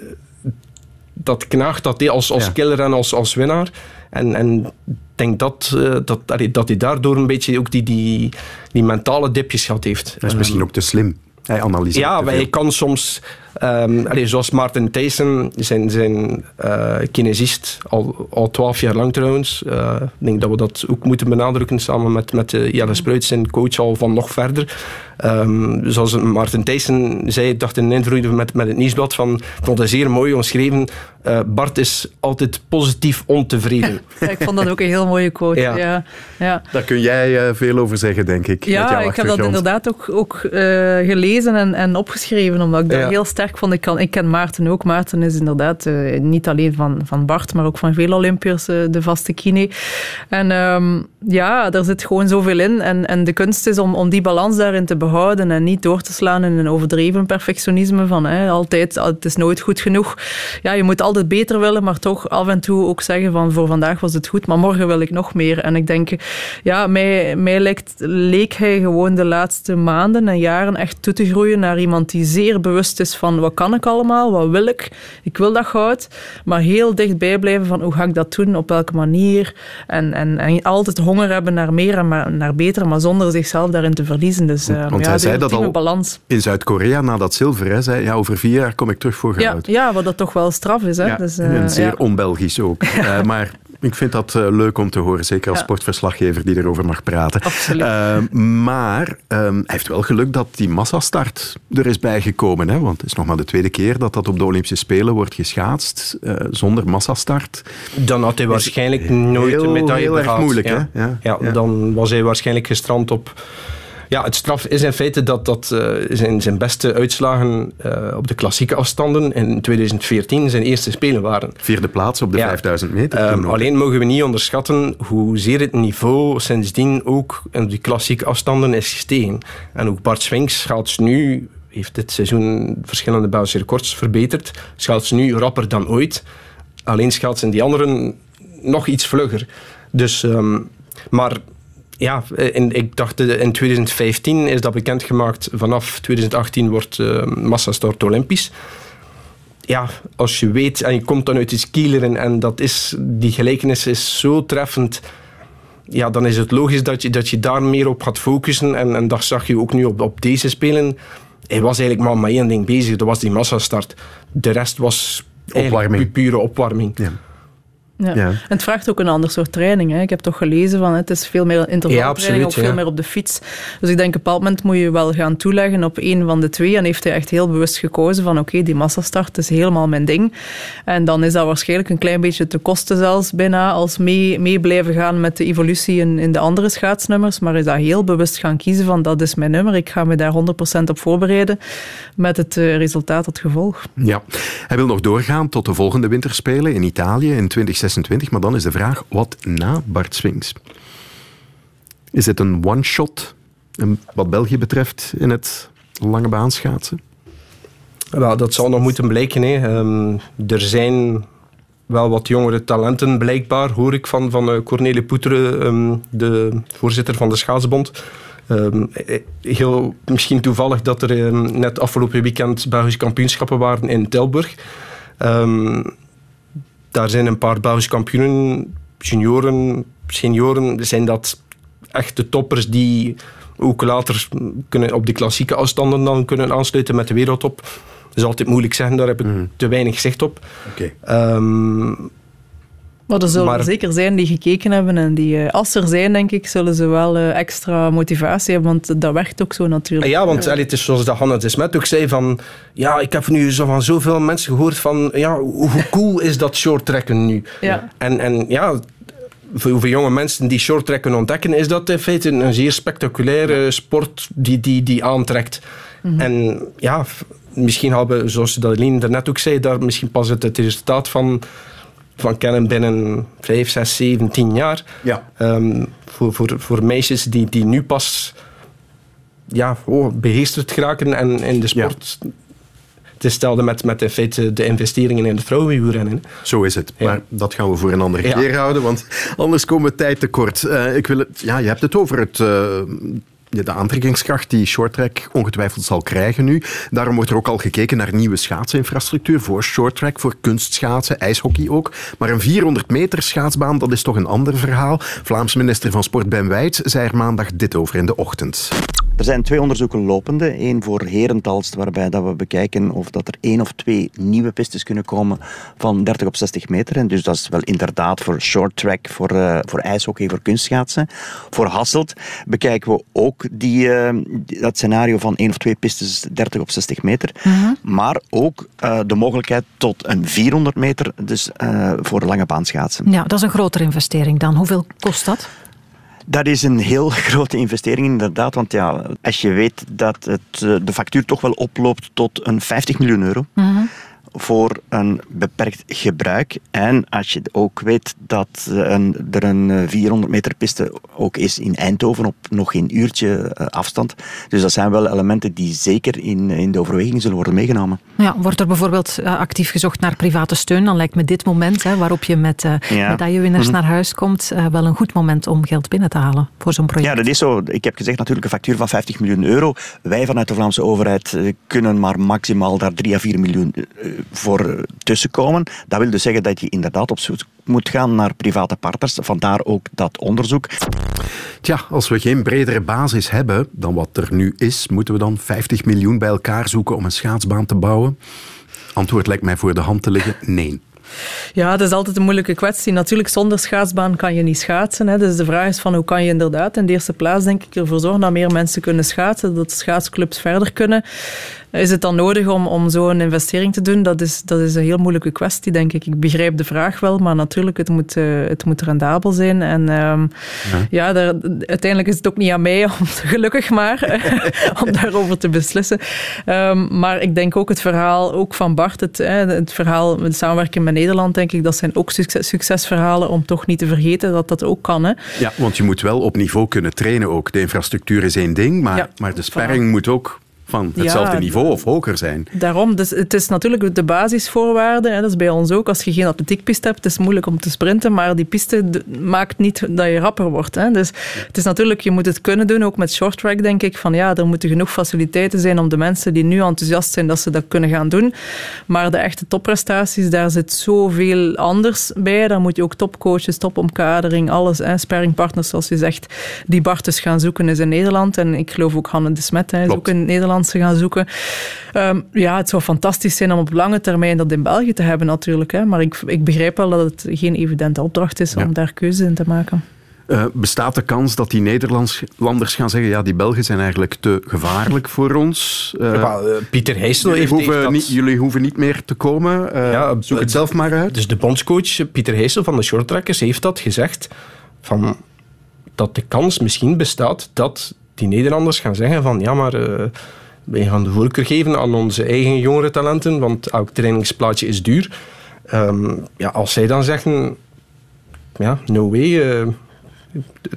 dat knaagt dat als, als Ja. killer en als, als winnaar. En, en ik denk dat, eh, dat, allee, dat hij daardoor een beetje ook die, die, die mentale dipjes gehad heeft. Dat is misschien ook te slim. Hij analyseert Ja, maar je kan soms, ehm, allee, zoals Maarten Thijssen, zijn, zijn eh, kinesist, al, al 12 jaar lang trouwens. Eh, ik denk dat we dat ook moeten benadrukken samen met, met eh, Jelle Spruit, zijn coach al van nog verder. Ehm, zoals Maarten Thijssen zei, ik dacht in een interview met, met het Nieuwsblad, van, ik vond het zeer mooi omschreven, eh, Bart is altijd positief ontevreden. Ja, ik vond dat ook een heel mooie quote. Ja. Ja. Ja, Daar kun jij veel over zeggen, denk ik. met Ja, jouw ik heb dat inderdaad ook, ook eh, gelezen en, en opgeschreven, omdat ik dat heel sterk vond. Ik, kan, ik ken Maarten ook. Maarten is inderdaad eh, niet alleen van, van Bart, maar ook van veel Olympiërs eh, de vaste kine. En ehm, ja, daar zit gewoon zoveel in. En, en de kunst is om, om die balans daarin te behouden en niet door te slaan in een overdreven perfectionisme van altijd, ah, het is nooit goed genoeg. Ja, je moet altijd beter willen, maar toch af en toe ook zeggen van voor vandaag was het goed, maar morgen wil ik nog meer. En ik denk, ja, mij, mij lijkt, leek hij gewoon de laatste maanden en jaren echt toe te groeien naar iemand die zeer bewust is van wat kan ik allemaal, wat wil ik, ik wil dat goud, maar heel dichtbij blijven van hoe ga ik dat doen, op welke manier. En, en, en altijd honger hebben naar meer en maar, naar beter, maar zonder zichzelf daarin te verliezen. Dus eh, Want ja, hij zei dat al balans. in Zuid-Korea na dat zilver. Hij zei, ja, over vier jaar kom ik terug voor Ja, goud. ja, wat dat toch wel straf is. Hè? Ja, dus, eh, en zeer ja. on-Belgisch ook. Eh, maar ik vind dat eh, leuk om te horen, zeker als Ja. sportverslaggever die erover mag praten. Eh, maar ehm, hij heeft wel geluk dat die massastart er is bijgekomen. Hè? Want het is nog maar de tweede keer dat dat op de Olympische Spelen wordt geschaatst, eh, zonder massastart. Dan had hij waarschijnlijk nooit heel- een medaille heel erg moeilijk, ja. hè? Ja, Ja, ja. dan was hij waarschijnlijk gestrand op... Ja, het straf is in feite dat, dat eh, zijn, zijn beste uitslagen eh, op de klassieke afstanden in 2014 zijn eerste spelen waren. Vierde plaats op de 5000 meter. Ehm, alleen mogen we niet onderschatten hoezeer het niveau sindsdien ook in die klassieke afstanden is gestegen. En ook Bart Swings gaat nu, heeft dit seizoen verschillende Belgische records verbeterd, schaats nu rapper dan ooit. Alleen schaatsen die anderen nog iets vlugger. Dus, ehm, maar ja, in, ik dacht eh, in 2015 is dat bekendgemaakt. Vanaf 2018 wordt uh, massastart Olympisch ja, als je weet en je komt dan uit die skileren en dat is, die gelijkenis is zo treffend, ja, dan is het logisch dat je, dat je daar meer op gaat focussen. En, en dat zag je ook nu op, op deze spelen. Hij was eigenlijk maar met één ding bezig, dat was die massastart. De rest was Opwarming. pu- pure opwarming. Ja. Ja. Ja. En het vraagt ook een ander soort training. Hè. Ik heb toch gelezen van het is veel meer Ja, intervaltraining, absoluut, ook veel ja. meer op de fiets. Dus ik denk op een bepaald moment moet je wel gaan toeleggen op één van de twee. En heeft hij echt heel bewust gekozen van oké, die massastart is helemaal mijn ding. En dan is dat waarschijnlijk een klein beetje te kosten zelfs bijna als mee, mee blijven gaan met de evolutie in, in de andere schaatsnummers. Maar is dat heel bewust gaan kiezen van dat is mijn nummer, ik ga me daar 100% op voorbereiden met het eh, resultaat tot gevolg. Ja, hij wil nog doorgaan tot de volgende winterspelen in Italië in 2026. Maar dan is de vraag, wat na Bart Swings? Is het een one-shot, wat België betreft, in het lange baan schaatsen? Wel, dat zal nog moeten blijken. Hè. Ehm, er zijn wel wat jongere talenten blijkbaar, hoor ik van, van eh, Cornelie Poeteren, ehm, de voorzitter van de Schaatsbond. Ehm, eh, heel misschien toevallig dat er net afgelopen weekend Belgische kampioenschappen waren in Tilburg. Daar zijn een paar Belgische kampioenen, junioren, senioren, zijn dat echte toppers die ook later kunnen op de klassieke afstanden dan kunnen aansluiten met de wereldtop. Dat is altijd moeilijk zeggen, daar heb ik te weinig zicht op. Ehm, Maar er zullen Maar- er zeker zijn die gekeken hebben en die, eh, als er zijn, denk ik, zullen ze wel eh, extra motivatie hebben, want dat werkt ook zo natuurlijk. Ja, want allee, het is zoals dat Hanna de Smet ook zei van... Ja, ik heb nu zo van zoveel mensen gehoord van... Ja, hoe cool is dat shorttrekken nu? Ja. En, en ja, voor, voor jonge mensen die shorttrekken ontdekken... is dat in feite een, een zeer spectaculaire sport die, die, die aantrekt. Mhm. En ja, misschien hebben we, zoals dat Eline daarnet ook zei... daar misschien pas het, het resultaat van, van kennen binnen 5, 6, 7, 10 jaar. Ja. Ehm, voor, voor, voor meisjes die, die nu pas ja, oh, beheerst geraken en in de sport... Het is hetzelfde met, met in feite de investeringen in het vrouwenwielrennen. Zo is het. Ja. Maar dat gaan we voor een andere Ja. keer houden, want anders komen we tijd tekort. Eh, ik wil het, ja, je hebt het over het, eh, de aantrekkingskracht die shorttrack ongetwijfeld zal krijgen nu. Daarom wordt er ook al gekeken naar nieuwe schaatsinfrastructuur voor shorttrack, voor kunstschaatsen, ijshockey ook. Maar een 400 meter schaatsbaan, dat is toch een ander verhaal. Vlaams minister van Sport Ben Wijts zei er maandag dit over in de ochtend. Er zijn twee onderzoeken lopende. Eén voor Herentals, waarbij dat we bekijken of dat er één of twee nieuwe pistes kunnen komen van 30 op 60 meter. En dus dat is wel inderdaad voor short track, voor, eh, voor ijshockey, voor kunstschaatsen. Voor Hasselt bekijken we ook die, eh, dat scenario van één of twee pistes 30 op 60 meter. Maar ook eh, de mogelijkheid tot een 400 meter, dus voor lange baanschaatsen. Ja, dat is een grotere investering dan. Hoeveel kost dat? Dat is een heel grote investering inderdaad, want ja, als je weet dat het, eh, de factuur toch wel oploopt tot een 50 miljoen euro voor een beperkt gebruik. En als je ook weet dat eh, een, er een eh, 400 meter piste ook is in Eindhoven op nog geen uurtje eh, afstand. Dus dat zijn wel elementen die zeker in, in de overweging zullen worden meegenomen. Ja, wordt er bijvoorbeeld eh, actief gezocht naar private steun? Dan lijkt me dit moment, hè, waarop je met eh Ja. medaillewinnaars Mhm. naar huis komt, eh, wel een goed moment om geld binnen te halen voor zo'n project. Ja, dat is zo. Ik heb gezegd natuurlijk een factuur van 50 miljoen euro. Wij vanuit de Vlaamse overheid eh, kunnen maar maximaal daar 3 à 4 miljoen eh, voor tussenkomen. Dat wil dus zeggen dat je inderdaad op zoek moet gaan naar private partners. Vandaar ook dat onderzoek. Tja, als we geen bredere basis hebben dan wat er nu is, moeten we dan 50 miljoen bij elkaar zoeken om een schaatsbaan te bouwen? Antwoord lijkt mij voor de hand te liggen, nee. Ja, dat is altijd een moeilijke kwestie. Natuurlijk, zonder schaatsbaan kan je niet schaatsen. Hè. Dus de vraag is van hoe kan je inderdaad in de eerste plaats denk ik ervoor zorgen dat meer mensen kunnen schaatsen, dat schaatsclubs verder kunnen. Is het dan nodig om, om zo'n investering te doen? Dat is, dat is een heel moeilijke kwestie, denk ik. Ik begrijp de vraag wel, maar natuurlijk, het moet, eh, het moet rendabel zijn. En ehm, ja, daar, uiteindelijk is het ook niet aan mij, om, gelukkig maar, om daarover te beslissen. Ehm, maar ik denk ook het verhaal ook van Bart, het, het verhaal met samenwerken met Nederland, denk ik, dat zijn ook succes, succesverhalen om toch niet te vergeten dat dat ook kan. Hè. Ja, want je moet wel op niveau kunnen trainen ook. De infrastructuur is één ding, maar, Ja, maar de sparring moet ook van hetzelfde Ja, niveau of hoger zijn. Daarom, dus het is natuurlijk de basisvoorwaarde. Hè, dat is bij ons ook. Als je geen atletiekpiste hebt, het is moeilijk om te sprinten, maar die piste maakt niet dat je rapper wordt. Hè. Dus het is natuurlijk, je moet het kunnen doen, ook met short track denk ik, van ja, er moeten genoeg faciliteiten zijn om de mensen die nu enthousiast zijn, dat ze dat kunnen gaan doen. Maar de echte topprestaties, daar zit zoveel anders bij. Daar moet je ook topcoaches, topomkadering, alles, hè, sparringpartners, zoals je zegt, die Bart dus gaan zoeken is in Nederland. En ik geloof ook Hanne de Smet hè, is Klopt. ook in Nederland gaan zoeken. Ehm, ja, het zou fantastisch zijn om op lange termijn dat in België te hebben natuurlijk. Hè. Maar ik, ik begrijp wel dat het geen evidente opdracht is om daar keuzes in te maken. Eh, bestaat de kans dat die Nederlanders gaan zeggen ja, die Belgen zijn eigenlijk te gevaarlijk voor ons? Eh, Ja, eh, Pieter Heijsel jullie heeft- hoeven heeft dat- niet, Jullie hoeven niet meer te komen. Eh, zoek het zelf maar uit. Dus de bondscoach Pieter Heijsel van de shorttrackers heeft dat gezegd. Van, dat de kans misschien bestaat dat die Nederlanders gaan zeggen van ja, maar eh, wij gaan de voorkeur geven aan onze eigen jongere talenten, want elk trainingsplaatje is duur. Ehm, ja, als zij dan zeggen, ja, no way, eh,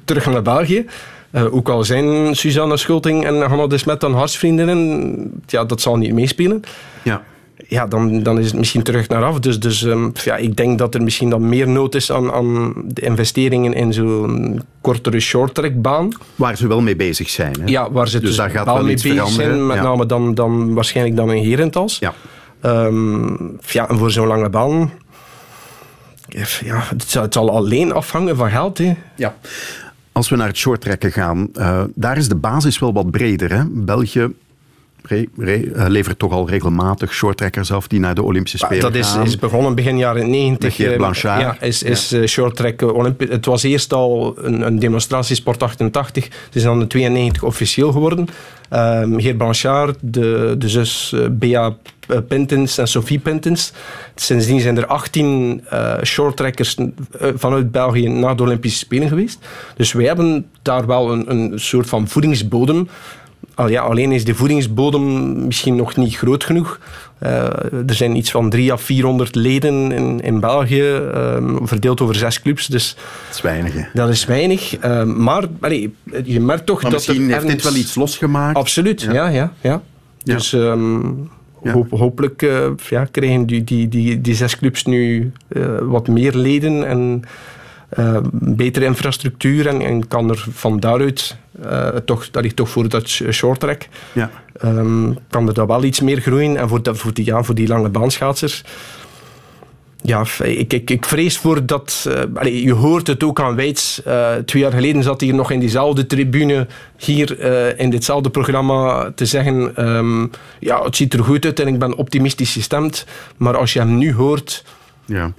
terug naar België. Eh, ook al zijn Suzanne Schulting en Hanna de Smet dan hartsvriendinnen, ja, dat zal niet meespelen. Ja. Ja, dan, dan is het misschien terug naar af. Dus, dus ehm, ja, ik denk dat er misschien dan meer nood is aan, aan de investeringen in zo'n kortere shorttrackbaan. Waar ze wel mee bezig zijn. Hè? Ja, waar ze dus dus, daar gaat wel wel mee iets bezig veranderen. zijn. Met ja. name dan, dan waarschijnlijk dan in Herentals. Ja. Ehm, ja, en voor zo'n lange baan... Ja, het zal, het zal alleen afhangen van geld. Hè. Ja. Als we naar het shorttrekken gaan, eh, daar is de basis wel wat breder. Hè? België eh, levert toch al regelmatig shorttrekkers af die naar de Olympische Spelen Dat is, gaan. is begonnen begin jaren 90. Met Geert eh, Blanchard. Ja, is, is eh, eh, Olympi- Het was eerst al een, een demonstratiesport 88. Het is dan in 92 officieel geworden. Ehm Geert Blanchard, de, de zus eh, Bea eh, Pintens en Sophie Pintens. Sindsdien zijn er 18 eh shorttrackers eh, vanuit België naar de Olympische Spelen geweest. Dus wij hebben daar wel een, een soort van voedingsbodem al ja, alleen is de voedingsbodem misschien nog niet groot genoeg. Uh, er zijn iets van 300 à 400 leden in, in België, um, verdeeld over zes clubs. Dus dat is weinig. Hè? Dat is weinig. Uh, maar allee, je merkt toch maar dat. Misschien er heeft dit wel iets losgemaakt. Absoluut, ja, ja. ja, ja. Dus. Um, ja. Hoop, hopelijk uh, ja, krijgen die, die, die, die zes clubs nu wat meer leden en uh, betere infrastructuur en, en, kan er van daaruit, uh, toch, dat ligt toch voor dat short track, ja. um, kan er dan wel iets meer groeien. En voor, dat, voor, die, ja, voor die lange baanschaatsers, ja, ik, ik, ik vrees voor dat. Uh, allez, je hoort het ook aan Weits. Uh, twee jaar geleden zat hij nog in diezelfde tribune, hier uh, in ditzelfde programma, te zeggen: um, Ja, het ziet er goed uit en ik ben optimistisch gestemd. Maar als je hem nu hoort. Ja.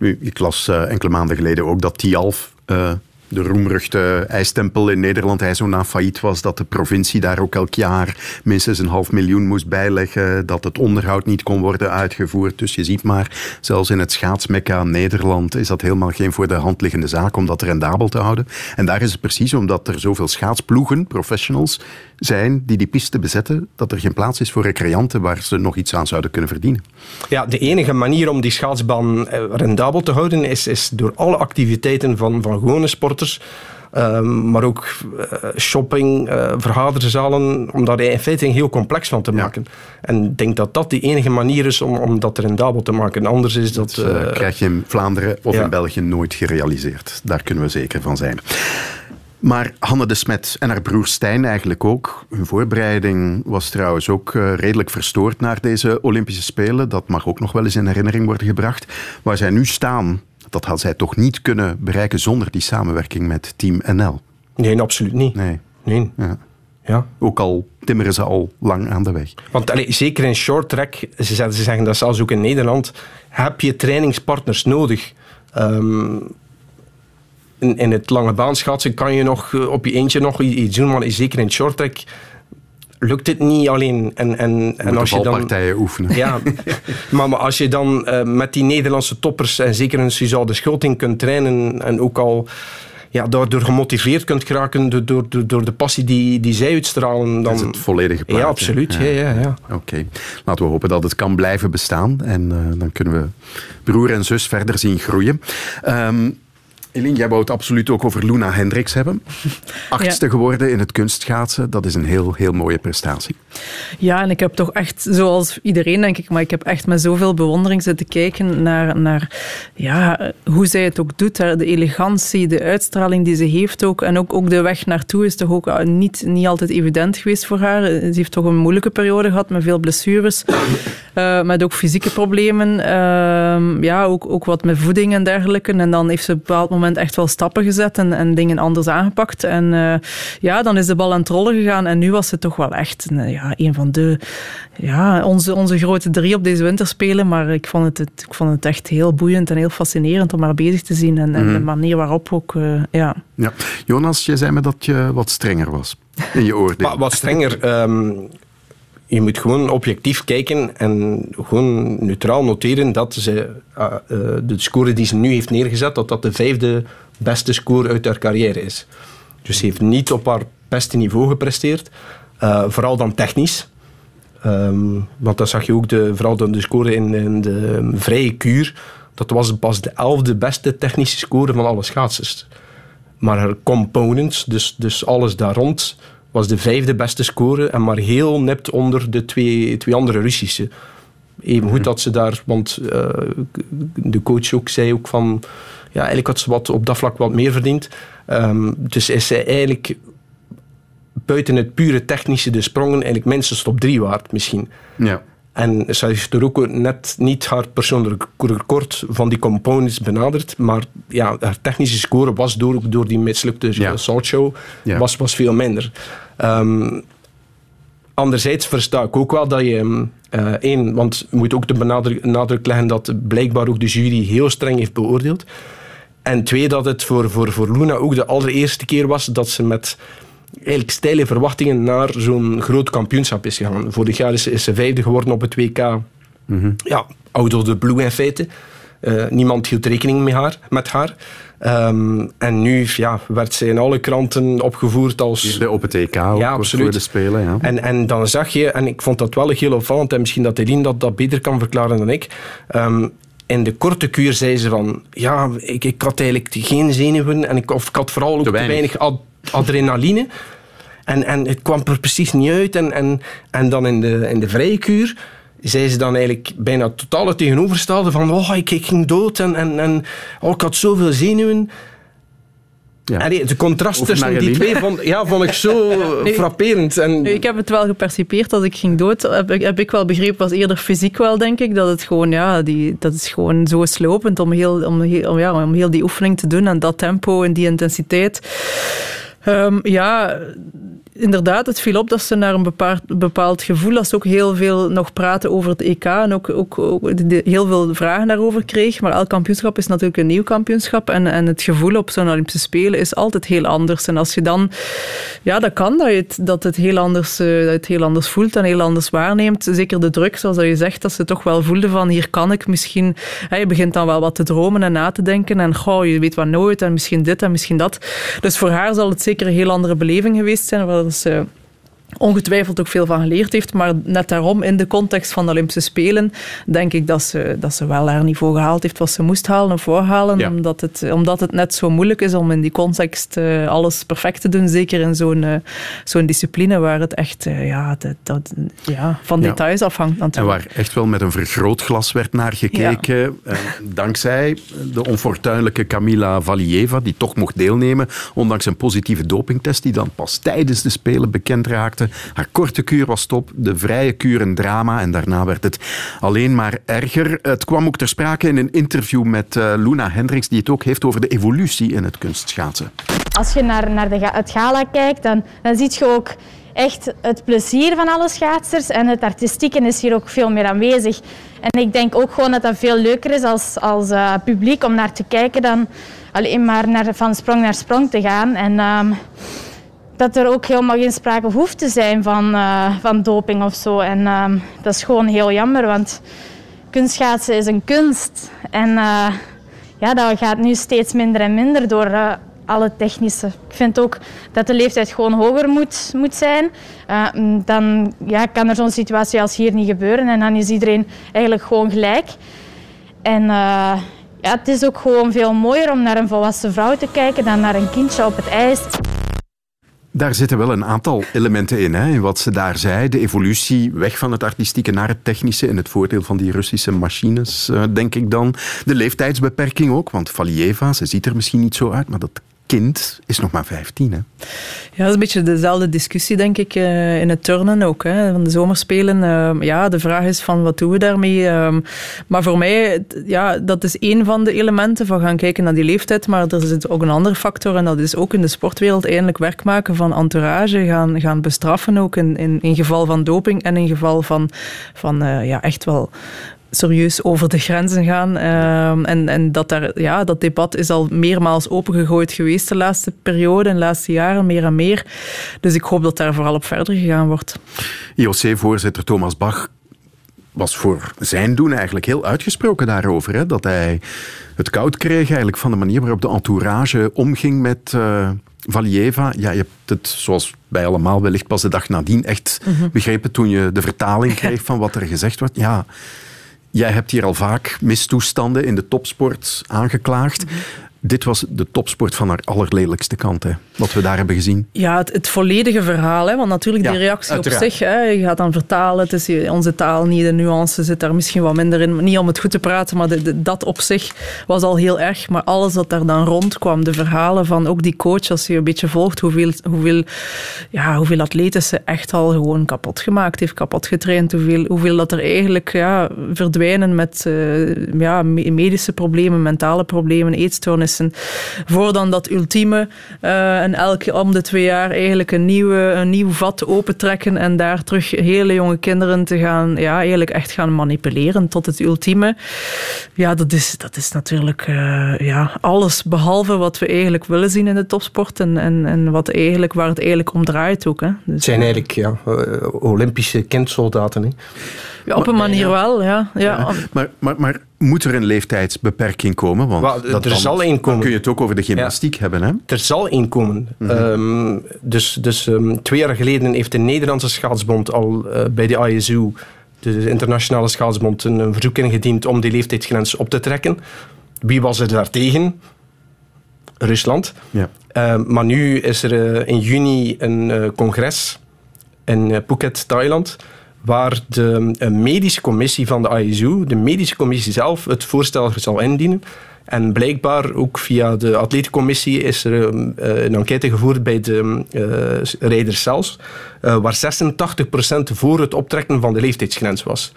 Ik las uh, enkele maanden geleden ook dat Tialf, uh, de roemruchte ijstempel in Nederland, hij zo na failliet was, dat de provincie daar ook elk jaar minstens een half miljoen moest bijleggen, dat het onderhoud niet kon worden uitgevoerd. Dus je ziet maar, zelfs in het schaatsmekka Nederland is dat helemaal geen voor de hand liggende zaak om dat rendabel te houden. En daar is het precies omdat er zoveel schaatsploegen, professionals, zijn die die piste bezetten, dat er geen plaats is voor recreanten waar ze nog iets aan zouden kunnen verdienen. Ja, de enige manier om die schaatsbaan rendabel te houden is, is door alle activiteiten van, van gewone Um, maar ook uh, shopping, uh, vergaderzalen, om daar in feite een heel complex van te maken. Ja. En ik denk dat dat de enige manier is om, om dat rendabel te maken. Anders is dat... dat uh, krijg je in Vlaanderen of ja. in België nooit gerealiseerd. Daar kunnen we zeker van zijn. Maar Hanne de Smet en haar broer Stijn eigenlijk ook. Hun voorbereiding was trouwens ook redelijk verstoord naar deze Olympische Spelen. Dat mag ook nog wel eens in herinnering worden gebracht. Waar zij nu staan, dat had zij toch niet kunnen bereiken zonder die samenwerking met Team NL. Nee, absoluut niet. Nee. nee. Ja. Ja. Ook al timmeren ze al lang aan de weg. Want allee, zeker in short track, ze, ze zeggen dat zelfs ook in Nederland, heb je trainingspartners nodig. Um, in, in het lange baanschaatsen kan je nog uh, op je eentje nog iets doen, maar zeker in short track lukt het niet alleen. En, en, en als je dan partijen oefenen. Ja, maar, maar als je dan uh, met die Nederlandse toppers en zeker een Suzanne Schulting kunt trainen en ook al ja, daardoor gemotiveerd kunt geraken door, door, door de passie die, die zij uitstralen. Dan... is het volledige plaatje. Ja, absoluut. Ja. Ja, ja, ja. Oké. Okay. Laten we hopen dat het kan blijven bestaan. En uh, dan kunnen we broer en zus verder zien groeien. Um, Eline, jij wou het absoluut ook over Luna Hendricks hebben. Achtste ja. geworden in het kunstschaatsen. Dat is een heel, heel mooie prestatie. Ja, en ik heb toch echt, zoals iedereen denk ik, maar ik heb echt met zoveel bewondering zitten kijken naar, naar ja, hoe zij het ook doet. De elegantie, de uitstraling die ze heeft ook. En ook, ook de weg naartoe is toch ook niet, niet altijd evident geweest voor haar. Ze heeft toch een moeilijke periode gehad met veel blessures. Uh, met ook fysieke problemen. Uh, ja, ook, ook wat met voeding en dergelijke. En dan heeft ze op een bepaald moment echt wel stappen gezet en, en dingen anders aangepakt. En uh, ja, dan is de bal aan het rollen gegaan. En nu was ze toch wel echt ja, een van de... Ja, onze, onze grote drie op deze winterspelen. Maar ik vond het, het, ik vond het echt heel boeiend en heel fascinerend om haar bezig te zien. En, en mm. de manier waarop ook... ja. ja. Jonas, je zei me dat je wat strenger was in je oordeel. wat strenger... Um je moet gewoon objectief kijken en gewoon neutraal noteren dat ze, uh, uh, de score die ze nu heeft neergezet, dat dat de vijfde beste score uit haar carrière is. Dus ze heeft niet op haar beste niveau gepresteerd. Uh, vooral dan technisch. Um, want dat zag je ook, de, vooral de, de score in, in de vrije kuur. Dat was pas de elfde beste technische score van alle schaatsers. Maar haar components, dus, dus alles daar rond, was de vijfde beste score en maar heel nipt onder de twee, twee andere Russische. Even goed dat ze daar, want uh, de coach ook zei ook van, ja, eigenlijk had ze wat, op dat vlak wat meer verdiend. Um, dus is zij eigenlijk buiten het pure technische, de sprongen, eigenlijk minstens top drie waard misschien. Ja. En ze heeft er ook net niet haar persoonlijk record van die components benaderd, maar ja, haar technische score was door, door die mislukte ja. show ja. was, was veel minder. Um, anderzijds versta ik ook wel dat je uh, één, want je moet ook de benadruk, nadruk leggen dat blijkbaar ook de jury heel streng heeft beoordeeld. En twee, dat het voor, voor, voor Luna ook de allereerste keer was dat ze met eigenlijk steile verwachtingen naar zo'n groot kampioenschap is gegaan. Vorig jaar is, is ze vijfde geworden op het WK. Mm -hmm. Ja, out of the blue in feite. Eh, niemand hield rekening met haar. Met haar. Ehm, en nu ja, werd ze in alle kranten opgevoerd als... Op het EK ja, absoluut. de Spelen. Ja. En, en dan zag je, en ik vond dat wel heel opvallend, en misschien dat Eline dat, dat beter kan verklaren dan ik. Ehm, in de korte kuur zei ze van, ja, ik, ik had eigenlijk geen zenuwen en ik, of ik had vooral ook te weinig, weinig. Ad- adrenaline. En, en het kwam er precies niet uit. En, en, en dan in de, in de vrije kuur zei ze dan eigenlijk bijna totaal het tegenovergestelde van oh, ik, ik ging dood en, en, en oh, ik had zoveel zenuwen. Allee, de contrast tussen die twee vond, ja, vond ik zo Nee. frapperend. En, Nu, ik heb het wel gepercipeerd als ik ging dood. Heb ik, heb ik wel begrepen, was eerder fysiek wel, denk ik. Dat het gewoon, ja, die, dat is gewoon zo slopend om heel, om, heel- om, ja, om heel die oefening te doen en dat tempo en die intensiteit. Ehm, ja, inderdaad, het viel op dat ze naar een bepaald, gevoel, dat ze ook heel veel nog praten over het EK en ook, ook, heel veel vragen daarover kreeg. Maar elk kampioenschap is natuurlijk een nieuw kampioenschap en, en het gevoel op zo'n Olympische Spelen is altijd heel anders. En als je dan, ja, dat kan dat je het, dat het, heel, anders, eh, dat het heel anders voelt en heel anders waarneemt. Zeker de druk, zoals je zegt, dat ze toch wel voelden van hier kan ik misschien, hè, je begint dan wel wat te dromen en na te denken en goh, je weet wat nooit en misschien dit en misschien dat. Dus voor haar zal het zeker een heel andere beleving geweest zijn, waar ze ongetwijfeld ook veel van geleerd heeft. Maar net daarom, in de context van de Olympische Spelen, denk ik dat ze, dat ze wel haar niveau gehaald heeft wat ze moest halen of voorhalen. Ja. Omdat, het, omdat het net zo moeilijk is om in die context eh, alles perfect te doen. Zeker in zo'n eh, zo'n discipline waar het echt eh, ja, dat, dat, ja, van Ja. details afhangt En natuurlijk. waar echt wel met een vergrootglas werd naar gekeken. Dankzij de onfortuinlijke Camila Valieva, die toch mocht deelnemen. Ondanks een positieve dopingtest, die dan pas tijdens de Spelen bekend raakte. Haar korte kuur was top, de vrije kuur een drama. En daarna werd het alleen maar erger. Het kwam ook ter sprake in een interview met eh, Luna Hendricks, die het ook heeft over de evolutie in het kunstschaatsen. Als je naar, naar de, het gala kijkt, dan, dan zie je ook echt het plezier van alle schaatsers. En het artistieke is hier ook veel meer aanwezig. En ik denk ook gewoon dat dat veel leuker is als, als eh, publiek om naar te kijken dan alleen maar naar, van sprong naar sprong te gaan. En ehm, dat er ook helemaal geen sprake hoeft te zijn van, eh, van doping of zo. En ehm, dat is gewoon heel jammer, want kunstschaatsen is een kunst. En eh, ja, dat gaat nu steeds minder en minder door eh, alle technische. Ik vind ook dat de leeftijd gewoon hoger moet, moet zijn. Mm, dan ja, kan er zo'n situatie als hier niet gebeuren en dan is iedereen eigenlijk gewoon gelijk. En ja, het is ook gewoon veel mooier om naar een volwassen vrouw te kijken dan naar een kindje op het ijs. Daar zitten wel een aantal elementen in, hè, in wat ze daar zei. De evolutie weg van het artistieke naar het technische in het voordeel van die Russische machines, eh, denk ik dan. De leeftijdsbeperking ook, want Valieva, ze ziet er misschien niet zo uit, maar dat kind is nog maar 15. Hè. Ja, dat is een beetje dezelfde discussie, denk ik, eh, in het turnen ook. Hè, van de zomerspelen. Eh, ja, de vraag is van, wat doen we daarmee? Ehm, maar voor mij, ja, dat is één van de elementen van gaan kijken naar die leeftijd. Maar er zit ook een andere factor en dat is ook in de sportwereld eigenlijk werk maken van entourage. Gaan, gaan bestraffen ook in, in, in geval van doping en in geval van, van eh, ja, echt wel serieus over de grenzen gaan. Ehm, en en dat, daar, ja, dat debat is al meermaals opengegooid geweest de laatste periode, en de laatste jaren, meer en meer. Dus ik hoop dat daar vooral op verder gegaan wordt. IOC-voorzitter Thomas Bach was voor zijn doen eigenlijk heel uitgesproken daarover. Hè? Dat hij het koud kreeg eigenlijk van de manier waarop de entourage omging met eh Valieva. Ja, je hebt het, zoals bij allemaal wellicht pas de dag nadien, echt Mhm. begrepen toen je de vertaling kreeg van wat er gezegd wordt. Ja, jij hebt hier al vaak mistoestanden in de topsport aangeklaagd. Dit was de topsport van haar allerlelijkste kant, hè, wat we daar hebben gezien. Ja, het, het volledige verhaal. Hè? Want natuurlijk, die reactie uiteraard. op zich, hè, je gaat dan vertalen. Het is onze taal niet, de nuance zit daar misschien wat minder in. Niet om het goed te praten, maar de, de- dat op zich was al heel erg. Maar alles wat daar dan rondkwam, de verhalen van ook die coach, als je een beetje volgt, hoeveel, hoeveel, ja, hoeveel atleten ze echt al gewoon kapot gemaakt heeft, kapot getraind. Hoeveel, hoeveel dat er eigenlijk ja, verdwijnen met eh, ja, me- medische problemen, mentale problemen, eetstoornissen. Voor dan dat ultieme eh, en elke om de twee jaar eigenlijk een, nieuwe, een nieuw vat opentrekken en daar terug hele jonge kinderen te gaan, ja, eigenlijk echt gaan manipuleren tot het ultieme. Ja, dat is, dat is natuurlijk eh, ja, alles behalve wat we eigenlijk willen zien in de topsport en, en, en wat eigenlijk, waar het eigenlijk om draait ook. Hè. Dus, Het zijn eigenlijk ja, eh, Olympische kindsoldaten. Hè. Ja, op een manier wel, ja. ja. Ja, maar, maar, maar Moet er een leeftijdsbeperking komen? Want dat, er dan- zal één komen. Dan kun je het ook over de gymnastiek hebben. Hè? Er zal één komen. Mhm. Ehm, dus dus ehm, twee jaar geleden heeft de Nederlandse schaatsbond al eh, bij de ISU, de internationale schaatsbond, een, een verzoek ingediend om die leeftijdsgrens op te trekken. Wie was er daartegen? Rusland. Ja. Ehm, maar nu is er eh, in juni een eh, congres in Phuket, Thailand, waar de medische commissie van de ISU, de medische commissie zelf, het voorstel zal indienen. En blijkbaar ook via de atletencommissie is er eh, een enquête gevoerd bij de eh, rijders zelfs, eh, waar 86% voor het optrekken van de leeftijdsgrens was.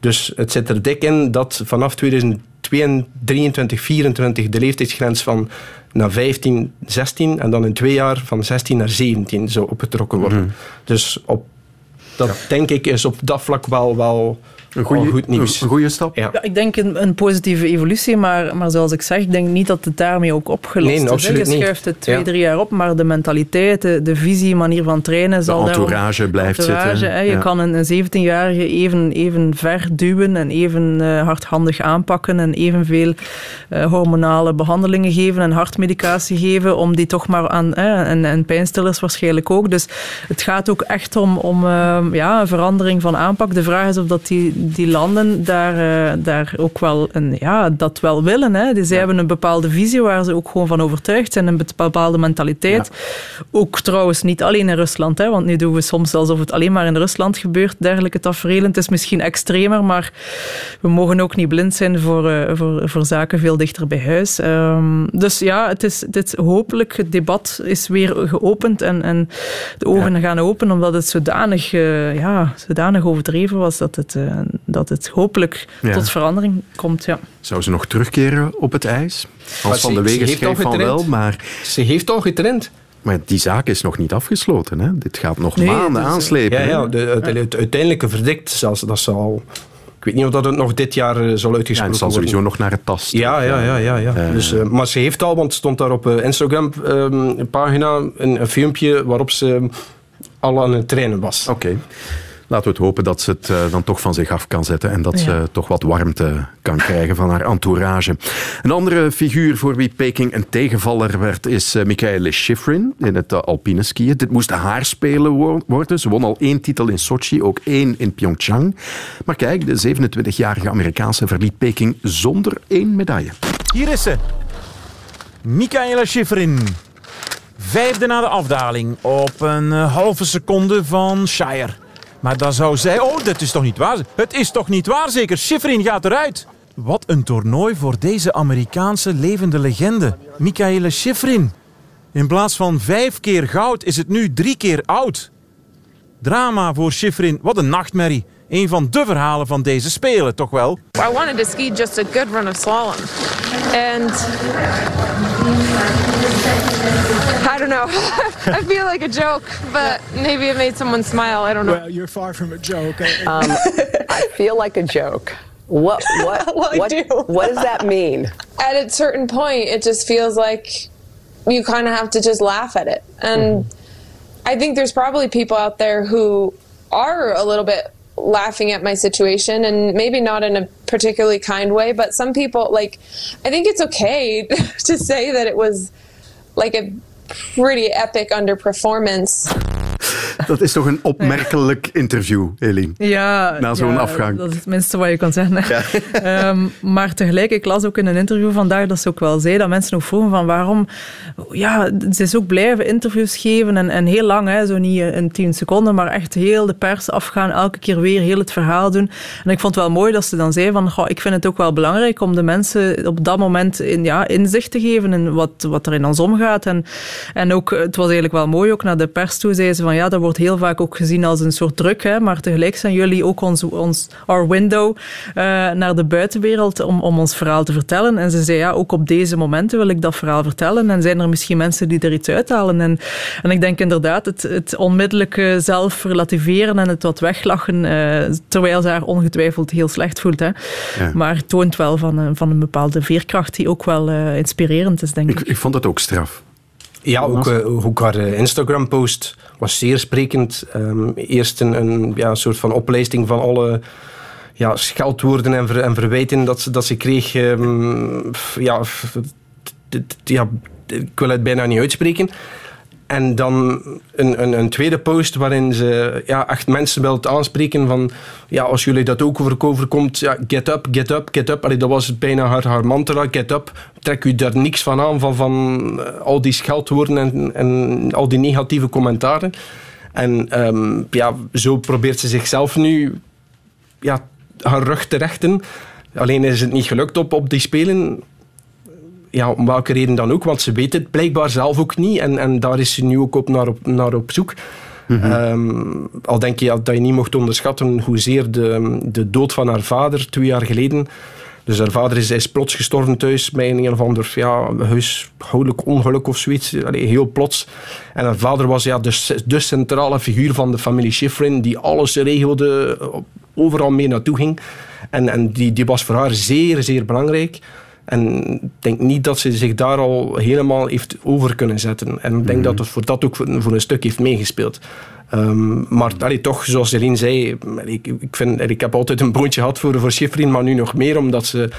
Dus het zit er dik in dat vanaf 2023, 24 de leeftijdsgrens van naar 15, 16 en dan in twee jaar van 16 naar 17 zou opgetrokken worden. Mhm. Dus op, dat denk ik is op dat vlak wel, wel Een goeie- al goed nieuws. een goede stap. Ja. Ja, ik denk een, een positieve evolutie, maar, maar zoals ik zeg, ik denk niet dat het daarmee ook opgelost Nee, is. Je niet. schuift het twee, Ja. drie jaar op, maar de mentaliteit, de, de visie, manier van trainen zal daarom- entourage blijft entourage, zitten. hè. Je Ja. kan een, een 17-jarige even, even ver duwen en even eh, hardhandig aanpakken en evenveel eh, hormonale behandelingen geven en hartmedicatie geven om die toch maar aan, en, en pijnstillers waarschijnlijk ook. Dus het gaat ook echt om, om eh, ja, een verandering van aanpak. De vraag is of dat die, die landen daar, eh, daar ook wel een, ja, dat wel willen. Hè. Die, zij hebben een bepaalde visie waar ze ook gewoon van overtuigd zijn, een bepaalde mentaliteit. Ook trouwens niet alleen in Rusland, hè, want nu doen we soms alsof het alleen maar in Rusland gebeurt, dergelijke tafereelen. Het is misschien extremer, maar we mogen ook niet blind zijn voor, eh, voor, voor zaken veel dichter bij huis. Ehm, dus ja, het is, het is hopelijk, het debat is weer geopend en, en de ogen gaan open, omdat het zodanig, eh, ja, zodanig overdreven was dat het, dat het hopelijk Ja. tot verandering komt. Ja. Zou ze nog terugkeren op het ijs? Maar Hans van ze- de Wegen heeft schreef al van getraind. wel, maar... Ze heeft al getraind. Maar die zaak is nog niet afgesloten. Hè? Dit gaat nog Nee, maanden aanslepen. Ja, ja, de, het, het uiteindelijke verdict, zelfs, dat zal... Ik weet niet of dat het nog dit jaar eh, zal Ja, uitgesproken het zal sowieso worden. nog naar het tasten. Ja, ja, ja. ja, ja. Eh. dus, eh, maar ze heeft al, want het stond daar op Instagram-pagina een, een filmpje waarop ze al aan het trainen was. Oké. Laten we het hopen dat ze het eh, dan toch van zich af kan zetten en dat Ja. ze toch wat warmte kan krijgen van haar entourage. Een andere figuur voor wie Peking een tegenvaller werd is uh, Michaela Schifrin in het uh, alpine skiën. Dit moest haar spelen wo- worden. Ze won al één titel in Sochi, ook één in Pyeongchang. Maar kijk, de 27-jarige Amerikaanse verliet Peking zonder één medaille. Hier is ze. Michaela Schifrin. Vijfde na de afdaling op een eh, halve seconde van Shire. Maar dan zou zij... Oh, dat is toch niet waar? Het is toch niet waar zeker? Schifrin gaat eruit. Wat een toernooi voor deze Amerikaanse levende legende. Michaela Schifrin. In plaats van vijf keer goud is het nu drie keer oud. Drama voor Schifrin. Wat een nachtmerrie. Een van de verhalen van deze Spelen, toch wel? I wanted to ski just a good run of slalom. And I don't know. I feel like a joke, but maybe it made someone smile. I don't know. Well, you're far from a joke. Um, I feel like a joke. What what Well, what, what does that mean? At a certain point, it just feels like you kind of have to just laugh at it. And I think there's probably people out there who are a little bit laughing at my situation and maybe not in a particularly kind way, but some people like I think it's okay to say that it was like a pretty epic underperformance. Dat is toch een opmerkelijk interview, Eline? Ja, Na zo'n ja, afgang. Dat is het minste wat je kan zeggen. Ehm, maar tegelijk, ik las ook in een interview vandaag dat ze ook wel zei dat mensen ook vroegen van waarom... Ja, ze is ook blijven interviews geven en, en heel lang, hè, zo niet in tien seconden, maar echt heel de pers afgaan, elke keer weer heel het verhaal doen. En ik vond het wel mooi dat ze dan zei van, goh, ik vind het ook wel belangrijk om de mensen op dat moment in, ja, inzicht te geven in wat, wat er in ons omgaat. En, en ook, het was eigenlijk wel mooi, ook naar de pers toe zei ze van, ja, dat wordt heel vaak ook gezien als een soort druk, hè, maar tegelijk zijn jullie ook ons, ons our window eh, naar de buitenwereld om, om ons verhaal te vertellen. En ze zei, ja, ook op deze momenten wil ik dat verhaal vertellen. En zijn er misschien mensen die er iets uithalen. En, en ik denk inderdaad, het, het onmiddellijke zelf relativeren en het wat weglachen, eh, terwijl ze haar ongetwijfeld heel slecht voelt. Hè. Ja. Maar het toont wel van, een- van een bepaalde veerkracht die ook wel eh, inspirerend is, denk ik. Ik, ik vond het ook straf. Ja, ook, ook haar eh, Instagram-post was zeer sprekend. Ehm, eerst een, een ja, soort van oplijsting van alle ja, scheldwoorden en, ver, en verwijten dat ze, dat ze kreeg. ehm, ja, ja, ik wil het bijna niet uitspreken. En dan een, een, een tweede post waarin ze ja, echt mensen wilt aanspreken van ja, als jullie dat ook over- overkomt, ja, get up, get up, get up. Allee, dat was bijna haar, haar mantra, get up. Trek u daar niks van aan, van, van eh, al die scheldwoorden en, en al die negatieve commentaren. En ehm, ja, zo probeert ze zichzelf nu ja, haar rug te rechten. Alleen is het niet gelukt op, op die spelen. Ja, om welke reden dan ook, want ze weet het blijkbaar zelf ook niet. En, en daar is ze nu ook op naar, op, naar op zoek. Ehm, al denk je dat je niet mocht onderschatten hoezeer de, de dood van haar vader twee jaar geleden. Dus haar vader is, is plots gestorven thuis bij een, een of ander ja, huishoudelijk ongeluk of zoiets. Allee, heel plots. En haar vader was ja, de, de centrale figuur van de familie Schifrin, die alles regelde, overal mee naartoe ging. En, en die, die was voor haar zeer, zeer belangrijk. En ik denk niet dat ze zich daar al helemaal heeft over kunnen zetten. En ik denk dat het voor dat ook voor, een stuk heeft meegespeeld. Ehm, maar allee, toch, zoals Eline zei, ik, ik, vind, ik heb altijd een boontje gehad voor, voor Schifrin, maar nu nog meer, omdat ze,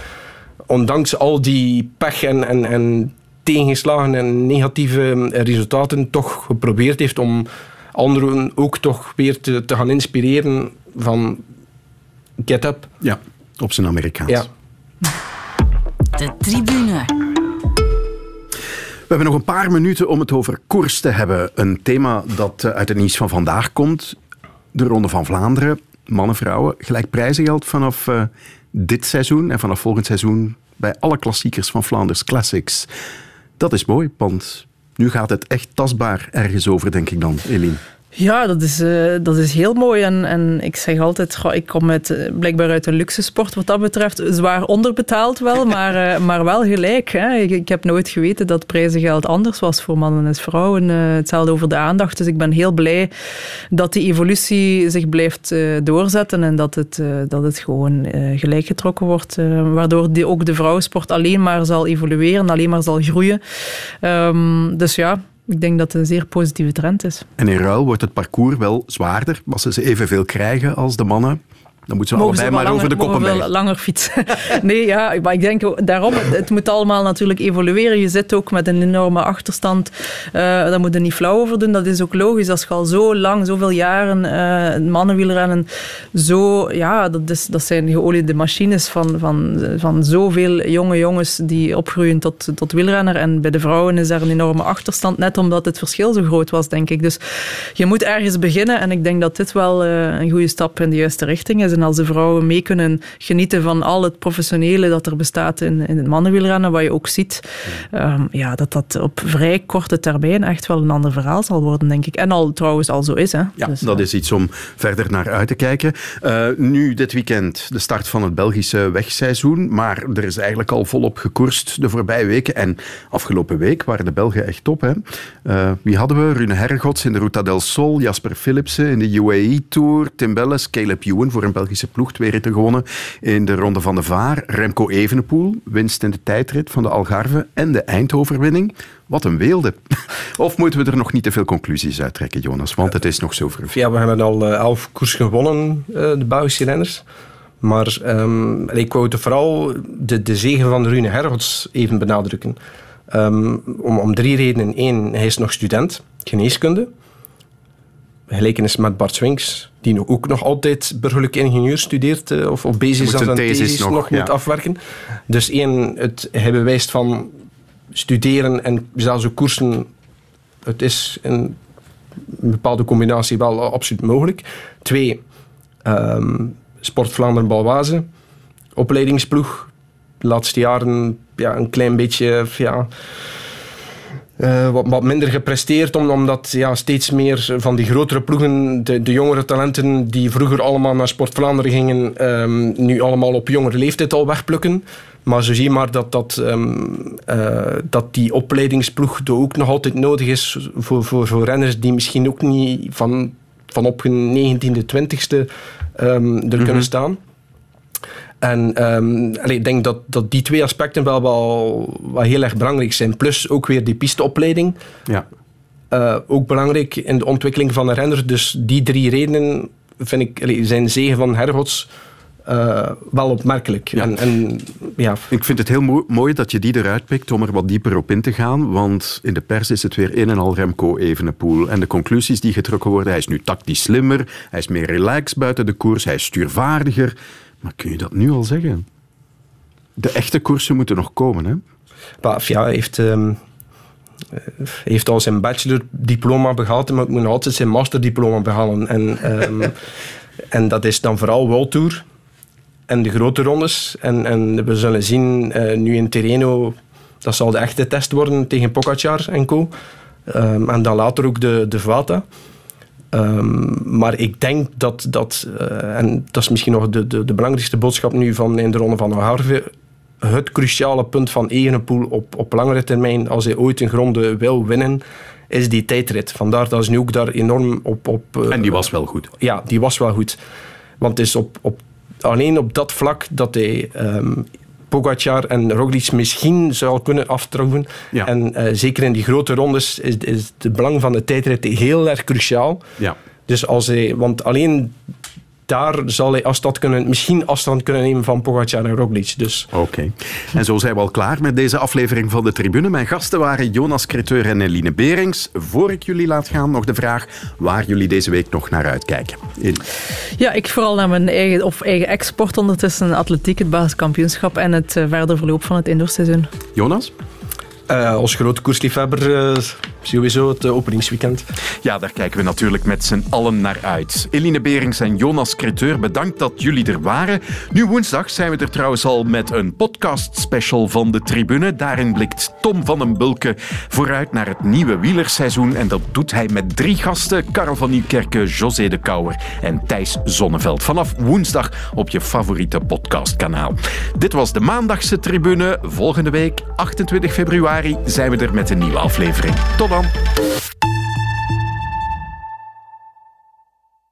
ondanks al die pech en, en, en tegenslagen en negatieve resultaten, toch geprobeerd heeft om anderen ook toch weer te, te gaan inspireren van get up. Ja, op zijn Amerikaans. Ja. De tribune. We hebben nog een paar minuten om het over koers te hebben. Een thema dat eh, uit het nieuws van vandaag komt. De Ronde van Vlaanderen. Mannen, vrouwen. Gelijk prijzengeld vanaf eh, dit seizoen en vanaf volgend seizoen bij alle klassiekers van Flanders Classics. Dat is mooi, want nu gaat het echt tastbaar ergens over, denk ik dan, Eline. Ja, dat is, eh, dat is heel mooi. En, en ik zeg altijd, goh, ik kom uit, eh, blijkbaar uit een luxe sport wat dat betreft. Zwaar onderbetaald wel, maar, eh, maar wel gelijk. Hè. Ik, ik heb nooit geweten dat prijzengeld anders was voor mannen en vrouwen. Eh, hetzelfde over de aandacht. Dus ik ben heel blij dat die evolutie zich blijft doorzetten en dat het, dat het gewoon gelijk getrokken wordt. waardoor die, ook de vrouwensport alleen maar zal evolueren, alleen maar zal groeien. Ehm, dus ja, ik denk dat het een zeer positieve trend is. En in ruil wordt het parcours wel zwaarder. Als ze evenveel krijgen als de mannen, dan moeten ze allebei ze maar over de koppen bij. wel langer fietsen. nee, ja, maar ik denk daarom, het, het moet allemaal natuurlijk evolueren. Je zit ook met een enorme achterstand. Eh daar moet je niet flauw over doen. Dat is ook logisch. Als je al zo lang, zoveel jaren eh mannenwielrennen, zo, ja, dat, is, dat zijn geoliede machines van, van, van zoveel jonge jongens die opgroeien tot, tot wielrenner. En bij de vrouwen is daar een enorme achterstand, net omdat het verschil zo groot was, denk ik. Dus je moet ergens beginnen en ik denk dat dit wel eh, een goede stap in de juiste richting is. En als de vrouwen mee kunnen genieten van al het professionele dat er bestaat in, in het mannenwielrennen, wat je ook ziet, ehm, ja, dat dat op vrij korte termijn echt wel een ander verhaal zal worden, denk ik. En al trouwens al zo is. Hè. Ja, Dus, dat is iets om verder naar uit te kijken. Eh, nu dit weekend de start van het Belgische wegseizoen, maar er is eigenlijk al volop gekoerst de voorbije weken. En afgelopen week waren de Belgen echt top. Hè? Eh, wie hadden we? Rune Hergots in de Ruta del Sol, Jasper Philipsen in de UAE Tour, Tim Belles, Caleb Ewan voor een Belgische ploeg, twee ritten gewonnen in de Ronde van de Vaar, Remco Evenepoel, winst in de tijdrit van de Algarve en de Eindhovenwinning. Wat een weelde. Of moeten we er nog niet te veel conclusies uit trekken, Jonas? Want het is nog zo vroeg. Ja, we hebben al eh, elf koers gewonnen, eh, de Belgische renners. Maar ehm, ik wou vooral de, de zegen van Rune Hergots even benadrukken. Ehm, om, om drie redenen. Eén, hij is nog student, geneeskunde. Gelijkenis met Bart Swinks, die nog- ook nog altijd burgerlijk ingenieur studeert eh, of, of bezig is Moet aan zijn thesis thesis nog, nog, ja. moet afwerken. Dus één, het, hij bewijst van studeren en zelfs ook koersen, het is een bepaalde combinatie wel absoluut mogelijk. Twee, ehm, Sport Vlaanderen Balwaze, opleidingsploeg. De laatste jaren ja, een klein beetje ja, eh, wat, wat minder gepresteerd, om- omdat ja, steeds meer van die grotere ploegen, de, de jongere talenten die vroeger allemaal naar Sport Vlaanderen gingen, ehm, nu allemaal op jongere leeftijd al wegplukken. Maar zo zie je maar dat, dat, ehm, eh, dat die opleidingsploeg ook nog altijd nodig is voor, voor, voor renners die misschien ook niet van, van op hun 19e, 20e ehm, er Mhm. kunnen staan. En allee, ik denk dat, dat die twee aspecten wel, wel, wel heel erg belangrijk zijn. Plus ook weer die pisteopleiding. Ja. Eh, ook belangrijk in de ontwikkeling van een renner. Dus die drie redenen vind ik, allee, zijn zegen van Hergots eh, wel opmerkelijk. En, en, ja. Ik vind het heel mo- mooi dat je die eruit pikt om er wat dieper op in te gaan. Want in de pers is het weer een en al Remco Evenepoel. En de conclusies die getrokken worden, hij is nu tactisch slimmer, hij is meer relaxed buiten de koers, hij is stuurvaardiger. Maar kun je dat nu al zeggen? De echte koersen moeten nog komen, hè? Ja, heeft, ehm, eh, heeft al zijn bachelordiploma behaald, maar moet nog altijd zijn masterdiploma behalen. En, ehm, en dat is dan vooral World Tour en de grote rondes. En, en we zullen zien eh, nu in Terreno, dat zal de echte test worden tegen Pogacar en co. Ehm, en dan later ook de, de Vuelta. Ehm, maar ik denk dat, dat eh, en dat is misschien nog de, de, de belangrijkste boodschap nu van in de ronde van Algarve, het cruciale punt van Evenepoel op, op langere termijn, als hij ooit een gronde wil winnen, is die tijdrit. Vandaar dat ze nu ook daar enorm op... op En die was wel goed. Ja, die was wel goed. Want het is op, op, alleen op dat vlak dat hij ehm Pogacar en Roglic misschien zou kunnen aftroeven. En eh, zeker in die grote rondes is, is het belang van de tijdrit heel erg cruciaal. Ja. Dus als hij, want alleen daar zal hij afstand kunnen, misschien afstand kunnen nemen van Pogacar en Roglic. Dus. Oké. En zo zijn we al klaar met deze aflevering van de Tribune. Mijn gasten waren Jonas Creteur en Eline Berings. Voor ik jullie laat gaan, nog de vraag waar jullie deze week nog naar uitkijken. Eline. Ja, ik vooral naar mijn eigen, of eigen export ondertussen, atletiek, het basiskampioenschap en het eh, verder verloop van het indoorseizoen. Jonas? Eh, als grote koersliefhebber eh, sowieso het eh, openingsweekend. Ja, daar kijken we natuurlijk met z'n allen naar uit. Eline Berings en Jonas Creteur, bedankt dat jullie er waren. Nu woensdag zijn we er trouwens al met een podcast special van de Tribune. Daarin blikt Tom van den Bulke vooruit naar het nieuwe wielerseizoen. En dat doet hij met drie gasten. Karel van Nieuwkerken, José de Kouwer en Thijs Zonneveld. Vanaf woensdag op je favoriete podcastkanaal. Dit was de maandagse Tribune. Volgende week, 28 februari, zijn we er met een nieuwe aflevering. Tot dan.